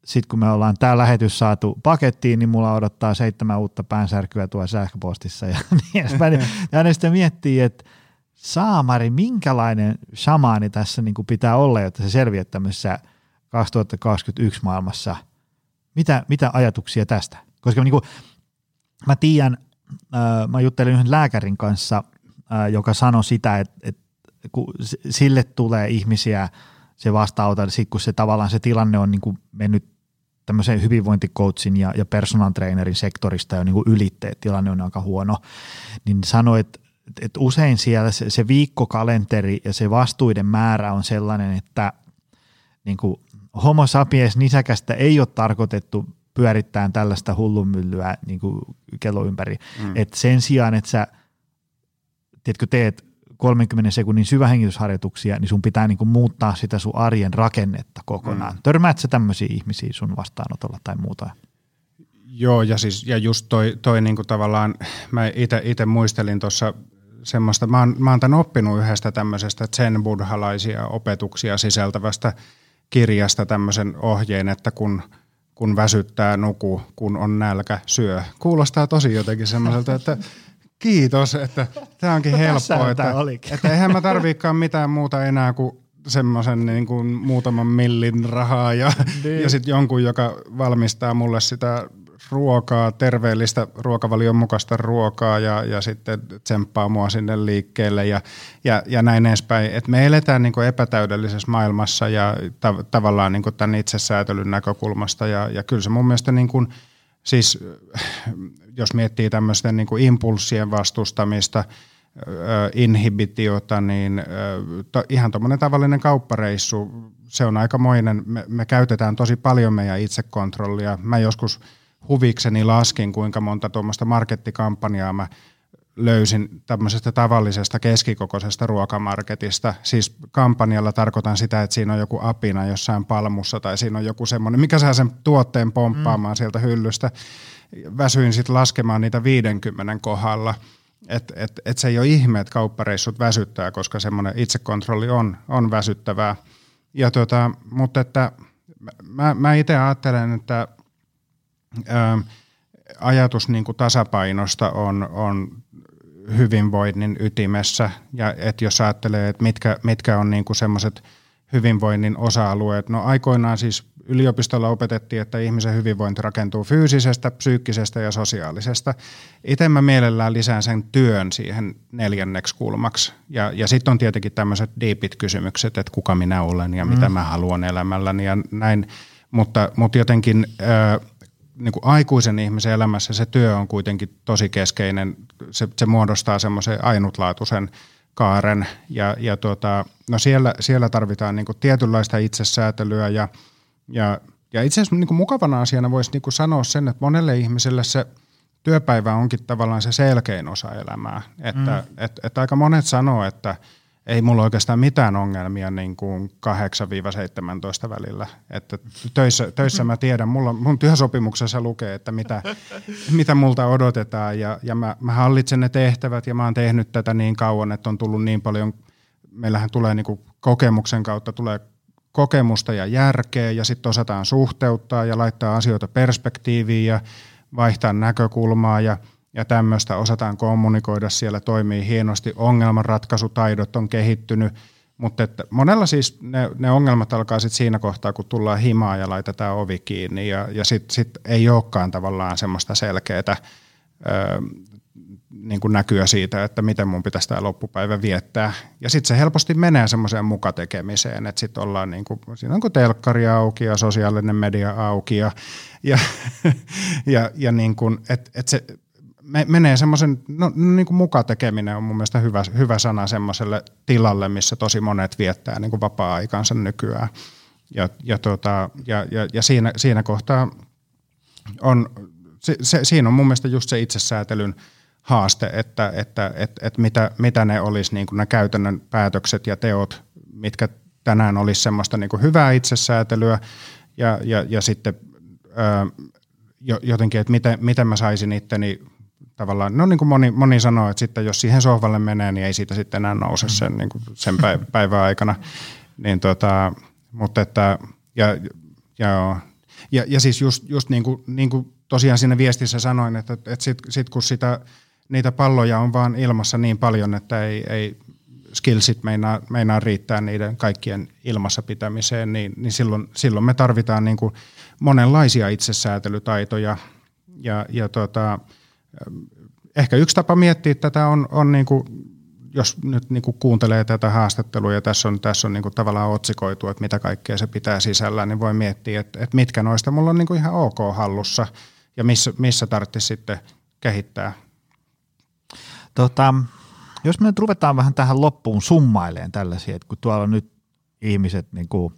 sitten kun me ollaan tämä lähetys saatu pakettiin, niin mulla odottaa seitsemän uutta päänsärkyä tuolla sähköpostissa ja niin edespäin. ja sitten miettii, että saamari, minkälainen shamaani tässä niin kuin pitää olla, jotta se selviää tämmöisessä 2021 maailmassa. Mitä, mitä ajatuksia tästä? Koska niin kuin, mä tiedän, äh, mä juttelin yhden lääkärin kanssa, äh, joka sanoi sitä, että, että kun sille tulee ihmisiä se vastaanota, sit kun se tavallaan se tilanne on niin kuin mennyt tämmöisen hyvinvointikoutsin ja, ja personal trainerin sektorista jo niin kuin ylitteet, tilanne on aika huono, niin sanoi, että, että usein siellä se, se viikkokalenteri ja se vastuiden määrä on sellainen, että niin kuin homo sapiens nisäkästä ei ole tarkoitettu pyörittämään tällaista hullunmyllyä niin kuin kello ympäri. Mm. Et sen sijaan, että sä tiedätkö, teet 30 sekunnin syvähengitysharjoituksia, niin sun pitää niin kuin muuttaa sitä sun arjen rakennetta kokonaan. Mm. Törmäät sä tämmöisiä ihmisiä sun vastaanotolla tai muuta? Joo, ja, siis, ja just toi, toi niin kuin tavallaan, mä itse muistelin tuossa semmoista, mä oon, mä oon tämän oppinut yhdestä tämmöisestä zen buddhalaisia opetuksia sisältävästä kirjasta tämmöisen ohjeen, että kun, kun väsyttää, nuku, kun on nälkä, syö. Kuulostaa tosi jotenkin semmoiselta, että Kiitos, että tämä onkin helppoa. Että, että eihän mä tarviikaan mitään muuta enää kuin semmoisen niin kuin muutaman millin rahaa ja, niin. ja sitten jonkun, joka valmistaa mulle sitä ruokaa, terveellistä ruokavalion mukaista ruokaa ja, ja sitten tsemppaa mua sinne liikkeelle ja, ja, ja näin edespäin. Et me eletään niin kuin epätäydellisessä maailmassa ja ta- tavallaan niin kuin tämän itsesäätelyn näkökulmasta ja, ja kyllä se mun mielestä niin kuin, siis jos miettii tämmöisten niin kuin impulssien vastustamista, inhibitiota, niin to, ihan tuommoinen tavallinen kauppareissu, se on aikamoinen. Me, me käytetään tosi paljon meidän itsekontrollia. Mä joskus huvikseni laskin, kuinka monta tuommoista markettikampanjaa mä löysin tämmöisestä tavallisesta keskikokoisesta ruokamarketista. Siis kampanjalla tarkoitan sitä, että siinä on joku apina jossain palmussa tai siinä on joku semmoinen, mikä saa sen tuotteen pomppaamaan mm. sieltä hyllystä väsyin sitten laskemaan niitä 50 kohdalla. Että et, et se ei ole ihme, että kauppareissut väsyttää, koska semmoinen itsekontrolli on, on väsyttävää. Ja tota, mutta että mä, mä itse ajattelen, että ajatus niin kuin tasapainosta on, on hyvinvoinnin ytimessä. Ja että jos ajattelee, että mitkä, mitkä on niin semmoiset hyvinvoinnin osa-alueet, no aikoinaan siis yliopistolla opetettiin, että ihmisen hyvinvointi rakentuu fyysisestä, psyykkisestä ja sosiaalisesta. Itse mä mielellään lisään sen työn siihen neljänneksi kulmaksi. Ja, ja sitten on tietenkin tämmöiset deepit kysymykset, että kuka minä olen ja mm. mitä mä haluan elämälläni ja näin. Mutta, mutta jotenkin äh, niin kuin aikuisen ihmisen elämässä se työ on kuitenkin tosi keskeinen. Se, se muodostaa semmoisen ainutlaatuisen kaaren ja, ja tuota, no siellä, siellä tarvitaan niin kuin tietynlaista itsesäätelyä ja – ja, ja itse asiassa niin kuin mukavana asiana voisi niin kuin sanoa sen, että monelle ihmiselle se työpäivä onkin tavallaan se selkein osa elämää. Että mm. et, et aika monet sanoo, että ei mulla oikeastaan mitään ongelmia niin kuin 8-17 välillä. Että töissä, töissä mä tiedän, mulla, mun työsopimuksessa lukee, että mitä, mitä multa odotetaan ja, ja mä, mä hallitsen ne tehtävät ja mä oon tehnyt tätä niin kauan, että on tullut niin paljon, meillähän tulee niin kuin kokemuksen kautta tulee kokemusta ja järkeä ja sitten osataan suhteuttaa ja laittaa asioita perspektiiviin ja vaihtaa näkökulmaa ja, ja tämmöistä, osataan kommunikoida, siellä toimii hienosti, ongelmanratkaisutaidot on kehittynyt, mutta että monella siis ne, ne ongelmat alkaa sitten siinä kohtaa, kun tullaan himaa ja laitetaan ovi kiinni. Ja, ja sitten sit ei olekaan tavallaan semmoista selkeää niin kuin näkyä siitä, että miten mun pitäisi tämä loppupäivä viettää. Ja sitten se helposti menee semmoiseen mukatekemiseen, että sitten ollaan niin kuin, siinä on kuin telkkari auki ja sosiaalinen media auki ja, ja, ja, ja niin kuin, että et se me, menee semmoisen, no niin kuin mukatekeminen on mun mielestä hyvä, hyvä sana semmoiselle tilalle, missä tosi monet viettää niin kuin vapaa-aikansa nykyään. Ja, ja, tota, ja, ja, ja siinä, siinä kohtaa on, se, se, siinä on mun mielestä just se itsesäätelyn – haaste, että, että, että, että mitä, mitä ne olisi niin kuin ne käytännön päätökset ja teot, mitkä tänään olisi semmoista niin kuin hyvää itsesäätelyä ja, ja, ja sitten ää, jotenkin, että miten, miten mä saisin itteni tavallaan, no niin kuin moni, moni sanoo, että sitten jos siihen sohvalle menee, niin ei siitä sitten enää nouse sen, niin kuin sen päivän aikana. Niin tota, mutta että, ja, ja, ja, ja siis just, just niin, kuin, niin kuin tosiaan siinä viestissä sanoin, että, että sitten sit kun sitä niitä palloja on vaan ilmassa niin paljon, että ei, ei skillsit meinaa, meinaa riittää niiden kaikkien ilmassa pitämiseen, niin, niin silloin, silloin me tarvitaan niin kuin monenlaisia itsesäätelytaitoja. Ja, ja tota, ehkä yksi tapa miettiä tätä on, on niin kuin, jos nyt niin kuin kuuntelee tätä haastattelua ja tässä on, tässä on niin kuin tavallaan otsikoitu, että mitä kaikkea se pitää sisällä, niin voi miettiä, että, että mitkä noista mulla on niin kuin ihan ok hallussa ja missä, missä tarvitsisi sitten kehittää. Tota, jos me nyt ruvetaan vähän tähän loppuun summaileen tällaisia, että kun tuolla nyt ihmiset niin kuin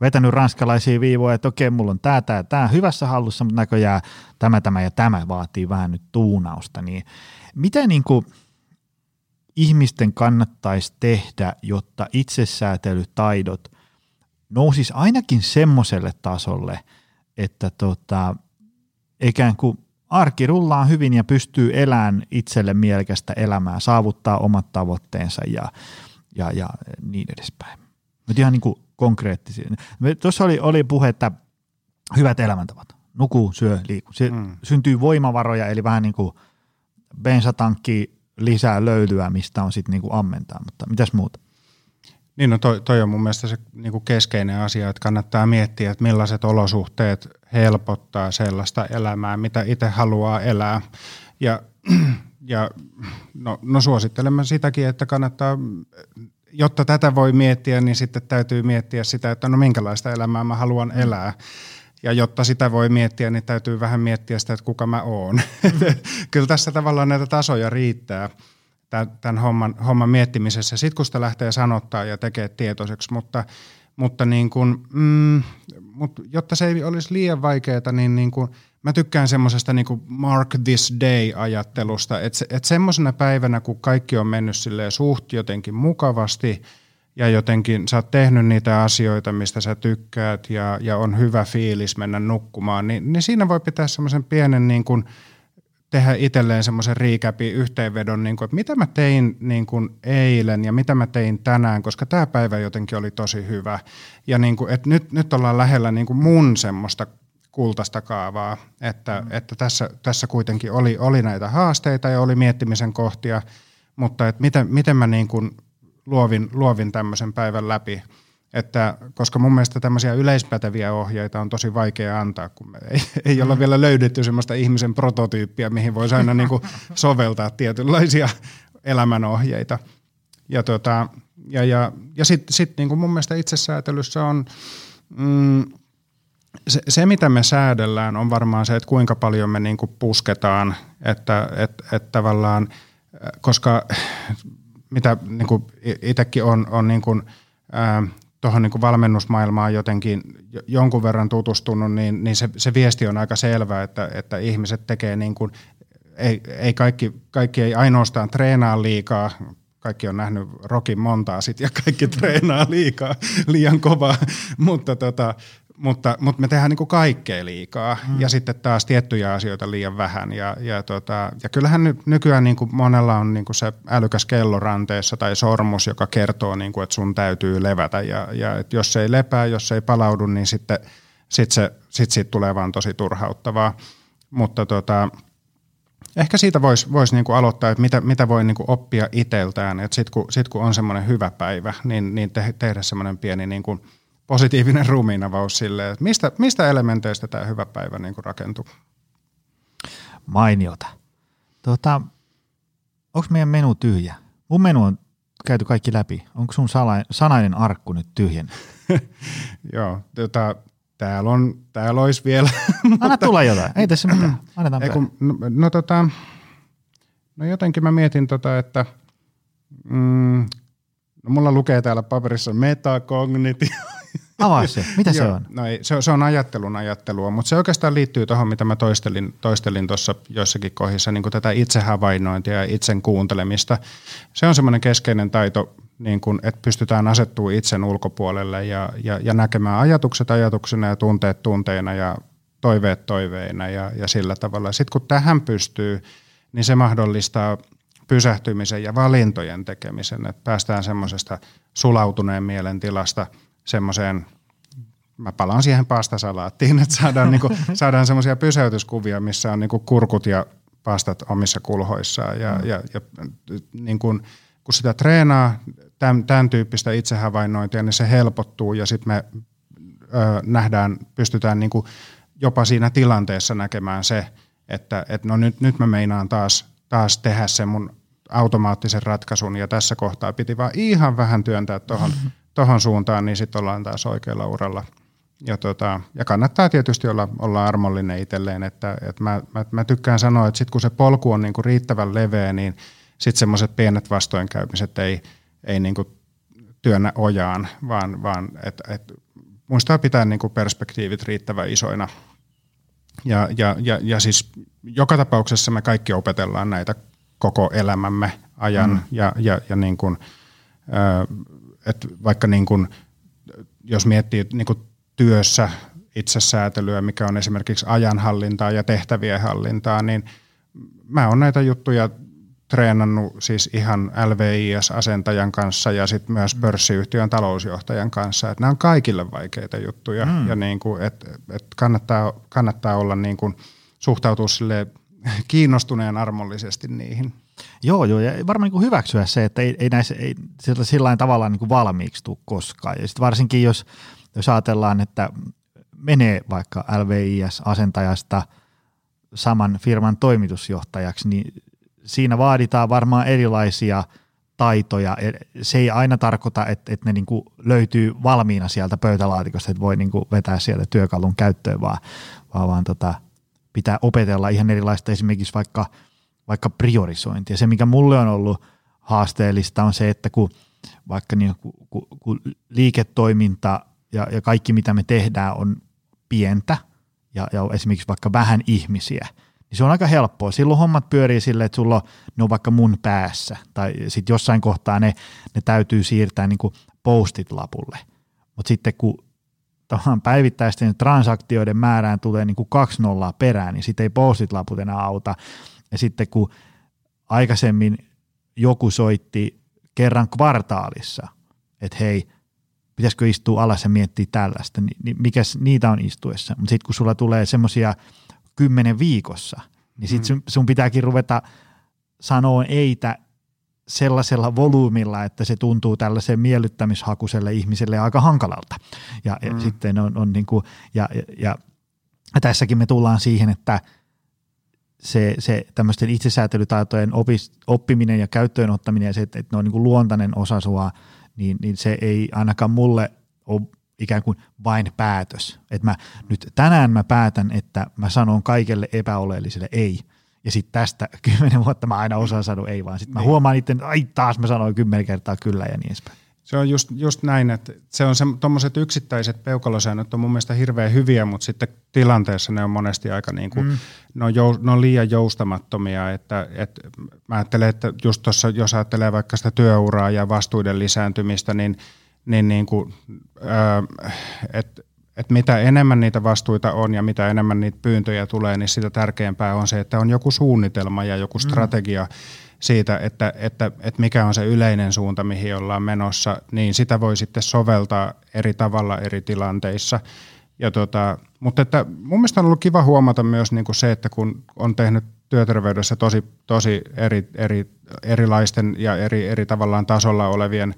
vetänyt ranskalaisia viivoja, että okei, mulla on tämä, tämä, tämä hyvässä hallussa, mutta näköjään tämä, tämä ja tämä vaatii vähän nyt tuunausta, niin mitä niin kuin ihmisten kannattaisi tehdä, jotta itsesäätelytaidot nousis ainakin semmoiselle tasolle, että tota, ikään kuin arki rullaa hyvin ja pystyy elämään itselle mielekästä elämää, saavuttaa omat tavoitteensa ja, ja, ja niin edespäin. Nyt ihan niin kuin konkreettisia. Tuossa oli, oli puhe, että hyvät elämäntavat. Nuku, syö, liiku. Se mm. syntyy voimavaroja, eli vähän niin kuin bensatankki lisää löylyä, mistä on sitten niin kuin ammentaa, mutta mitäs muuta? Niin, no toi, toi on mun mielestä se niin kuin keskeinen asia, että kannattaa miettiä, että millaiset olosuhteet helpottaa sellaista elämää, mitä itse haluaa elää. Ja, ja no, no suosittelemme sitäkin, että kannattaa, jotta tätä voi miettiä, niin sitten täytyy miettiä sitä, että no minkälaista elämää mä haluan elää. Ja jotta sitä voi miettiä, niin täytyy vähän miettiä sitä, että kuka mä oon. Kyllä tässä tavallaan näitä tasoja riittää tämän homman, homman miettimisessä. Sitten kun sitä lähtee sanottaa ja tekee tietoiseksi, mutta, mutta niin kun, mm, mutta jotta se ei olisi liian vaikeaa, niin, niin kun, mä tykkään semmoisesta niin mark this day-ajattelusta, että, se, semmoisena päivänä, kun kaikki on mennyt suht jotenkin mukavasti ja jotenkin sä oot tehnyt niitä asioita, mistä sä tykkäät ja, ja on hyvä fiilis mennä nukkumaan, niin, niin siinä voi pitää semmoisen pienen niin kuin – tehdä itselleen semmoisen riikäpi yhteenvedon, niin kuin, että mitä mä tein niin kuin eilen ja mitä mä tein tänään, koska tämä päivä jotenkin oli tosi hyvä. Ja niin kuin, että nyt, nyt ollaan lähellä niin kuin mun semmoista kultaista kaavaa, että, mm. että tässä, tässä kuitenkin oli, oli näitä haasteita ja oli miettimisen kohtia, mutta että miten, miten mä niin kuin luovin, luovin tämmöisen päivän läpi – että, koska mun mielestä tämmöisiä yleispäteviä ohjeita on tosi vaikea antaa, kun me ei, ei olla vielä löydetty semmoista ihmisen prototyyppiä, mihin voisi aina niin kuin soveltaa tietynlaisia elämänohjeita. Ja, tota, ja, ja, ja sitten sit niin kuin mun mielestä itsesäätelyssä on, mm, se, se, mitä me säädellään, on varmaan se, että kuinka paljon me niin kuin pusketaan, että et, et tavallaan, koska mitä niin itsekin on, on niin kuin, ää, tuohon niin valmennusmaailmaan jotenkin jonkun verran tutustunut, niin, niin se, se viesti on aika selvä, että, että ihmiset tekee niin kuin, ei, ei kaikki, kaikki ei ainoastaan treenaa liikaa, kaikki on nähnyt rokin montaa sit ja kaikki treenaa liikaa, liian kovaa, mutta tota, mutta, mutta me tehdään niin kuin kaikkea liikaa hmm. ja sitten taas tiettyjä asioita liian vähän. Ja, ja, tota, ja kyllähän ny, nykyään niin kuin monella on niin kuin se älykäs kello ranteessa tai sormus, joka kertoo, niin kuin, että sun täytyy levätä. Ja, ja että jos se ei lepää, jos se ei palaudu, niin sitten sit se, sit siitä tulee vaan tosi turhauttavaa. mutta tota, ehkä siitä voisi vois niinku aloittaa, että mitä, mitä voi niinku oppia itseltään. Sitten kun, sit kun on semmoinen hyvä päivä, niin, niin te, tehdä semmoinen pieni niinku positiivinen ruumiinavaus sille, että mistä, mistä elementeistä tämä hyvä päivä niinku rakentuu. Mainiota. Tota, Onko meidän menu tyhjä? Mun menu on käyty kaikki läpi. Onko sun sala, sanainen arkku nyt tyhjän? Joo, tota, täällä, on, täällä olisi vielä. Anna tulla jotain, ei tässä mitään. Annetaan Ei, kun, no, no, tota, no jotenkin mä mietin, tota, että mm, no mulla lukee täällä paperissa metakognitio. Avaa se, mitä se on? No ei, se, se on ajattelun ajattelua, mutta se oikeastaan liittyy tuohon, mitä mä toistelin, toistelin tuossa joissakin kohdissa, niin tätä itsehavainnointia ja itsen kuuntelemista. Se on semmoinen keskeinen taito, niin kun, että pystytään asettua itsen ulkopuolelle ja, ja, ja näkemään ajatukset ajatuksena ja tunteet tunteina ja toiveet toiveina ja, ja sillä tavalla. Sitten kun tähän pystyy, niin se mahdollistaa pysähtymisen ja valintojen tekemisen, että päästään semmoisesta sulautuneen mielen tilasta – semmoiseen, mä palaan siihen pastasalaattiin, että saadaan, niinku, saadaan semmoisia pysäytyskuvia, missä on niinku kurkut ja pastat omissa kulhoissaan. Ja, mm. ja, ja niin kun, kun sitä treenaa, tämän, tämän tyyppistä itsehavainnointia, niin se helpottuu ja sitten me ö, nähdään, pystytään niinku jopa siinä tilanteessa näkemään se, että et no nyt, nyt mä meinaan taas, taas tehdä sen mun automaattisen ratkaisun ja tässä kohtaa piti vaan ihan vähän työntää tuohon tohon suuntaan, niin sitten ollaan taas oikealla uralla. Ja, tota, ja kannattaa tietysti olla, olla armollinen itselleen, että, että mä, mä, mä tykkään sanoa, että sitten kun se polku on niinku riittävän leveä, niin sitten semmoiset pienet vastoinkäymiset ei, ei niinku työnnä ojaan, vaan, vaan että et, muistaa pitää niinku perspektiivit riittävän isoina. Ja, ja, ja, ja siis joka tapauksessa me kaikki opetellaan näitä koko elämämme ajan mm. ja, ja, ja niin kuin, että vaikka niin kuin, jos miettii niin kuin työssä itsesäätelyä, mikä on esimerkiksi ajanhallintaa ja tehtävien hallintaa, niin mä oon näitä juttuja treenannut siis ihan LVIS-asentajan kanssa ja sitten myös mm. pörssiyhtiön talousjohtajan kanssa. Että nämä on kaikille vaikeita juttuja mm. ja niin kuin, et, et kannattaa, kannattaa olla niin kuin, suhtautua sille kiinnostuneen armollisesti niihin. Joo, joo, ja varmaan niin hyväksyä se, että ei, ei näissä ei sieltä sillä tavalla niin kuin valmiiksi tule koskaan. Ja sitten varsinkin, jos, jos ajatellaan, että menee vaikka LVIS-asentajasta saman firman toimitusjohtajaksi, niin siinä vaaditaan varmaan erilaisia taitoja. Se ei aina tarkoita, että, että ne niin kuin löytyy valmiina sieltä pöytälaatikosta, että voi niin kuin vetää sieltä työkalun käyttöön, vaan, vaan, vaan tota, pitää opetella ihan erilaista esimerkiksi vaikka – vaikka priorisointi. Ja se, mikä mulle on ollut haasteellista, on se, että kun vaikka niin, kun, kun, kun liiketoiminta ja, ja kaikki, mitä me tehdään, on pientä ja, ja esimerkiksi vaikka vähän ihmisiä, niin se on aika helppoa. Silloin hommat pyörii silleen, että sulla on, ne on vaikka mun päässä tai sitten jossain kohtaa ne, ne täytyy siirtää niin kuin postit lapulle. Mutta sitten kun päivittäisten transaktioiden määrään tulee niin kuin kaksi nollaa perään, niin sitten ei postit laput enää auta. Ja sitten kun aikaisemmin joku soitti kerran kvartaalissa, että hei, pitäisikö istua alas ja miettiä tällaista, niin, niin mikä niitä on istuessa. Mutta sitten kun sulla tulee semmoisia kymmenen viikossa, niin sitten sun, sun pitääkin ruveta sanoa eitä sellaisella volyymilla, että se tuntuu tällaiseen miellyttämishakuselle ihmiselle aika hankalalta. Ja, mm. ja sitten on, on niin kuin, ja, ja, ja tässäkin me tullaan siihen, että – se, se tämmöisten itsesäätelytaitojen opis, oppiminen ja käyttöön ottaminen ja se, että, että ne on niin kuin luontainen osa sua, niin, niin se ei ainakaan mulle ole ikään kuin vain päätös. Että mä nyt tänään mä päätän, että mä sanon kaikelle epäoleelliselle ei. Ja sitten tästä kymmenen vuotta mä aina osaan sanoa ei, vaan sitten mä niin. huomaan itse, että ai taas mä sanoin kymmenen kertaa kyllä ja niin edespäin. Se on just, just näin, että se on se, tuommoiset yksittäiset peukalosäännöt on mun mielestä hirveän hyviä, mutta sitten tilanteessa ne on monesti aika niin kuin, mm. ne, on jou, ne on liian joustamattomia, että, että mä ajattelen, että just tuossa, jos ajattelee vaikka sitä työuraa ja vastuuden lisääntymistä, niin, niin, niin kuin, äh, että että mitä enemmän niitä vastuita on ja mitä enemmän niitä pyyntöjä tulee, niin sitä tärkeämpää on se, että on joku suunnitelma ja joku mm. strategia, mm siitä, että, että, että mikä on se yleinen suunta, mihin ollaan menossa, niin sitä voi sitten soveltaa eri tavalla eri tilanteissa. Ja tota, mutta että mun mielestä on ollut kiva huomata myös niin kuin se, että kun on tehnyt työterveydessä tosi, tosi eri, eri, erilaisten ja eri, eri tavallaan tasolla olevien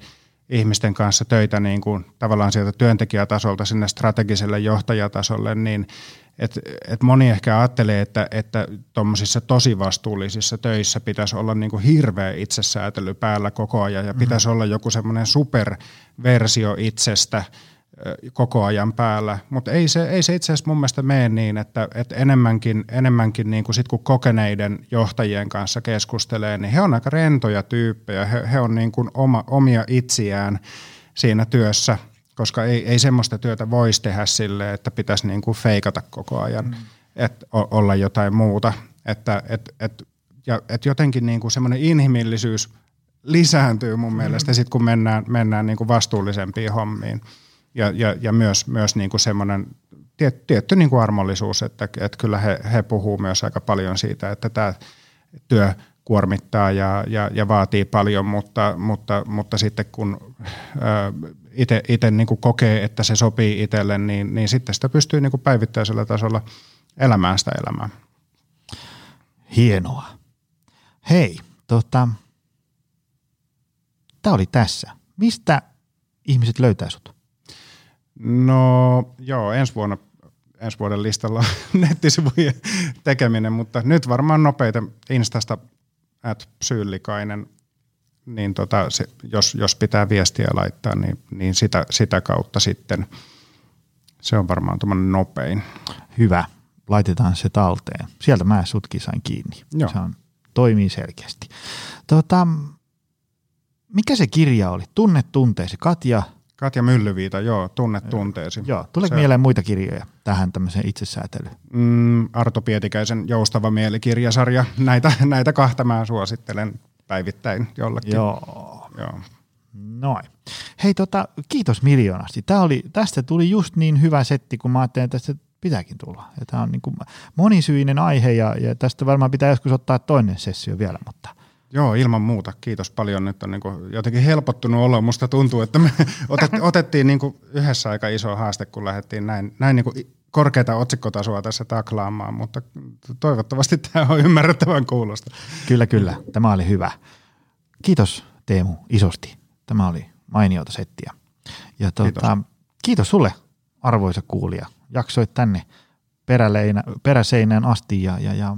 ihmisten kanssa töitä niin kuin tavallaan sieltä työntekijätasolta sinne strategiselle johtajatasolle, niin et, et moni ehkä ajattelee, että että tuommoisissa tosi vastuullisissa töissä pitäisi olla niin kuin hirveä itsesäätely päällä koko ajan ja pitäisi mm-hmm. olla joku semmoinen superversio itsestä – koko ajan päällä, mutta ei se, ei se itse asiassa mun mielestä mene niin, että, että enemmänkin, enemmänkin niin kuin sit kun kokeneiden johtajien kanssa keskustelee, niin he on aika rentoja tyyppejä, he, he on niin kuin oma, omia itsiään siinä työssä, koska ei, ei semmoista työtä voisi tehdä sille, että pitäisi niin kuin feikata koko ajan, mm. että olla jotain muuta, että et, et, ja, et jotenkin niin kuin semmoinen inhimillisyys lisääntyy mun mielestä mm. sit kun mennään, mennään niin kuin vastuullisempiin hommiin ja, ja, ja myös, myös niin kuin semmoinen tiet, tietty niin kuin armollisuus, että, että kyllä he, he puhuu myös aika paljon siitä, että tämä työ kuormittaa ja, ja, ja vaatii paljon, mutta, mutta, mutta sitten kun itse niin kokee, että se sopii itselle, niin, niin sitten sitä pystyy niin kuin päivittäisellä tasolla elämään sitä elämää. Hienoa. Hei, tota, tämä oli tässä. Mistä ihmiset löytää sut? No joo, ensi vuonna ensi vuoden listalla nettisivujen tekeminen, mutta nyt varmaan nopeita Instasta at psyyllikainen, niin tota, se, jos, jos pitää viestiä laittaa, niin, niin sitä, sitä kautta sitten se on varmaan tuommoinen nopein. Hyvä, laitetaan se talteen. Sieltä mä sutkin sain kiinni. Joo. Se on, toimii selkeästi. Tota, mikä se kirja oli? Tunne tunteesi. Katja Katja Myllyviita, joo, tunne tunteesi. Joo, tuleeko mieleen muita kirjoja tähän tämmöiseen itsesäätelyyn? Mm, Arto Pietikäisen Joustava mielikirjasarja. Näitä, näitä kahta mä suosittelen päivittäin jollekin. Joo. joo. Noin. Hei, tota, kiitos miljoonasti. Tää oli, tästä tuli just niin hyvä setti, kun mä ajattelin, että tästä pitääkin tulla. Ja tämä on niin kuin monisyinen aihe ja, ja tästä varmaan pitää joskus ottaa toinen sessio vielä, mutta – Joo, ilman muuta. Kiitos paljon. Nyt on niin kuin jotenkin helpottunut olo. Musta tuntuu, että me otettiin niin kuin yhdessä aika iso haaste, kun lähdettiin näin, näin niin kuin korkeata otsikkotasoa tässä taklaamaan, mutta toivottavasti tämä on ymmärrettävän kuulosta. Kyllä, kyllä. Tämä oli hyvä. Kiitos Teemu isosti. Tämä oli mainiota settiä. Ja tuota, kiitos. kiitos sulle arvoisa kuulija. Jaksoit tänne peräseinään asti ja, ja, ja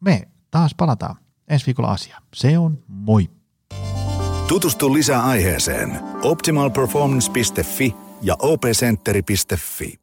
me taas palataan ensi viikolla asia. Se on moi. Tutustu lisää aiheeseen optimalperformance.fi ja opcenteri.fi.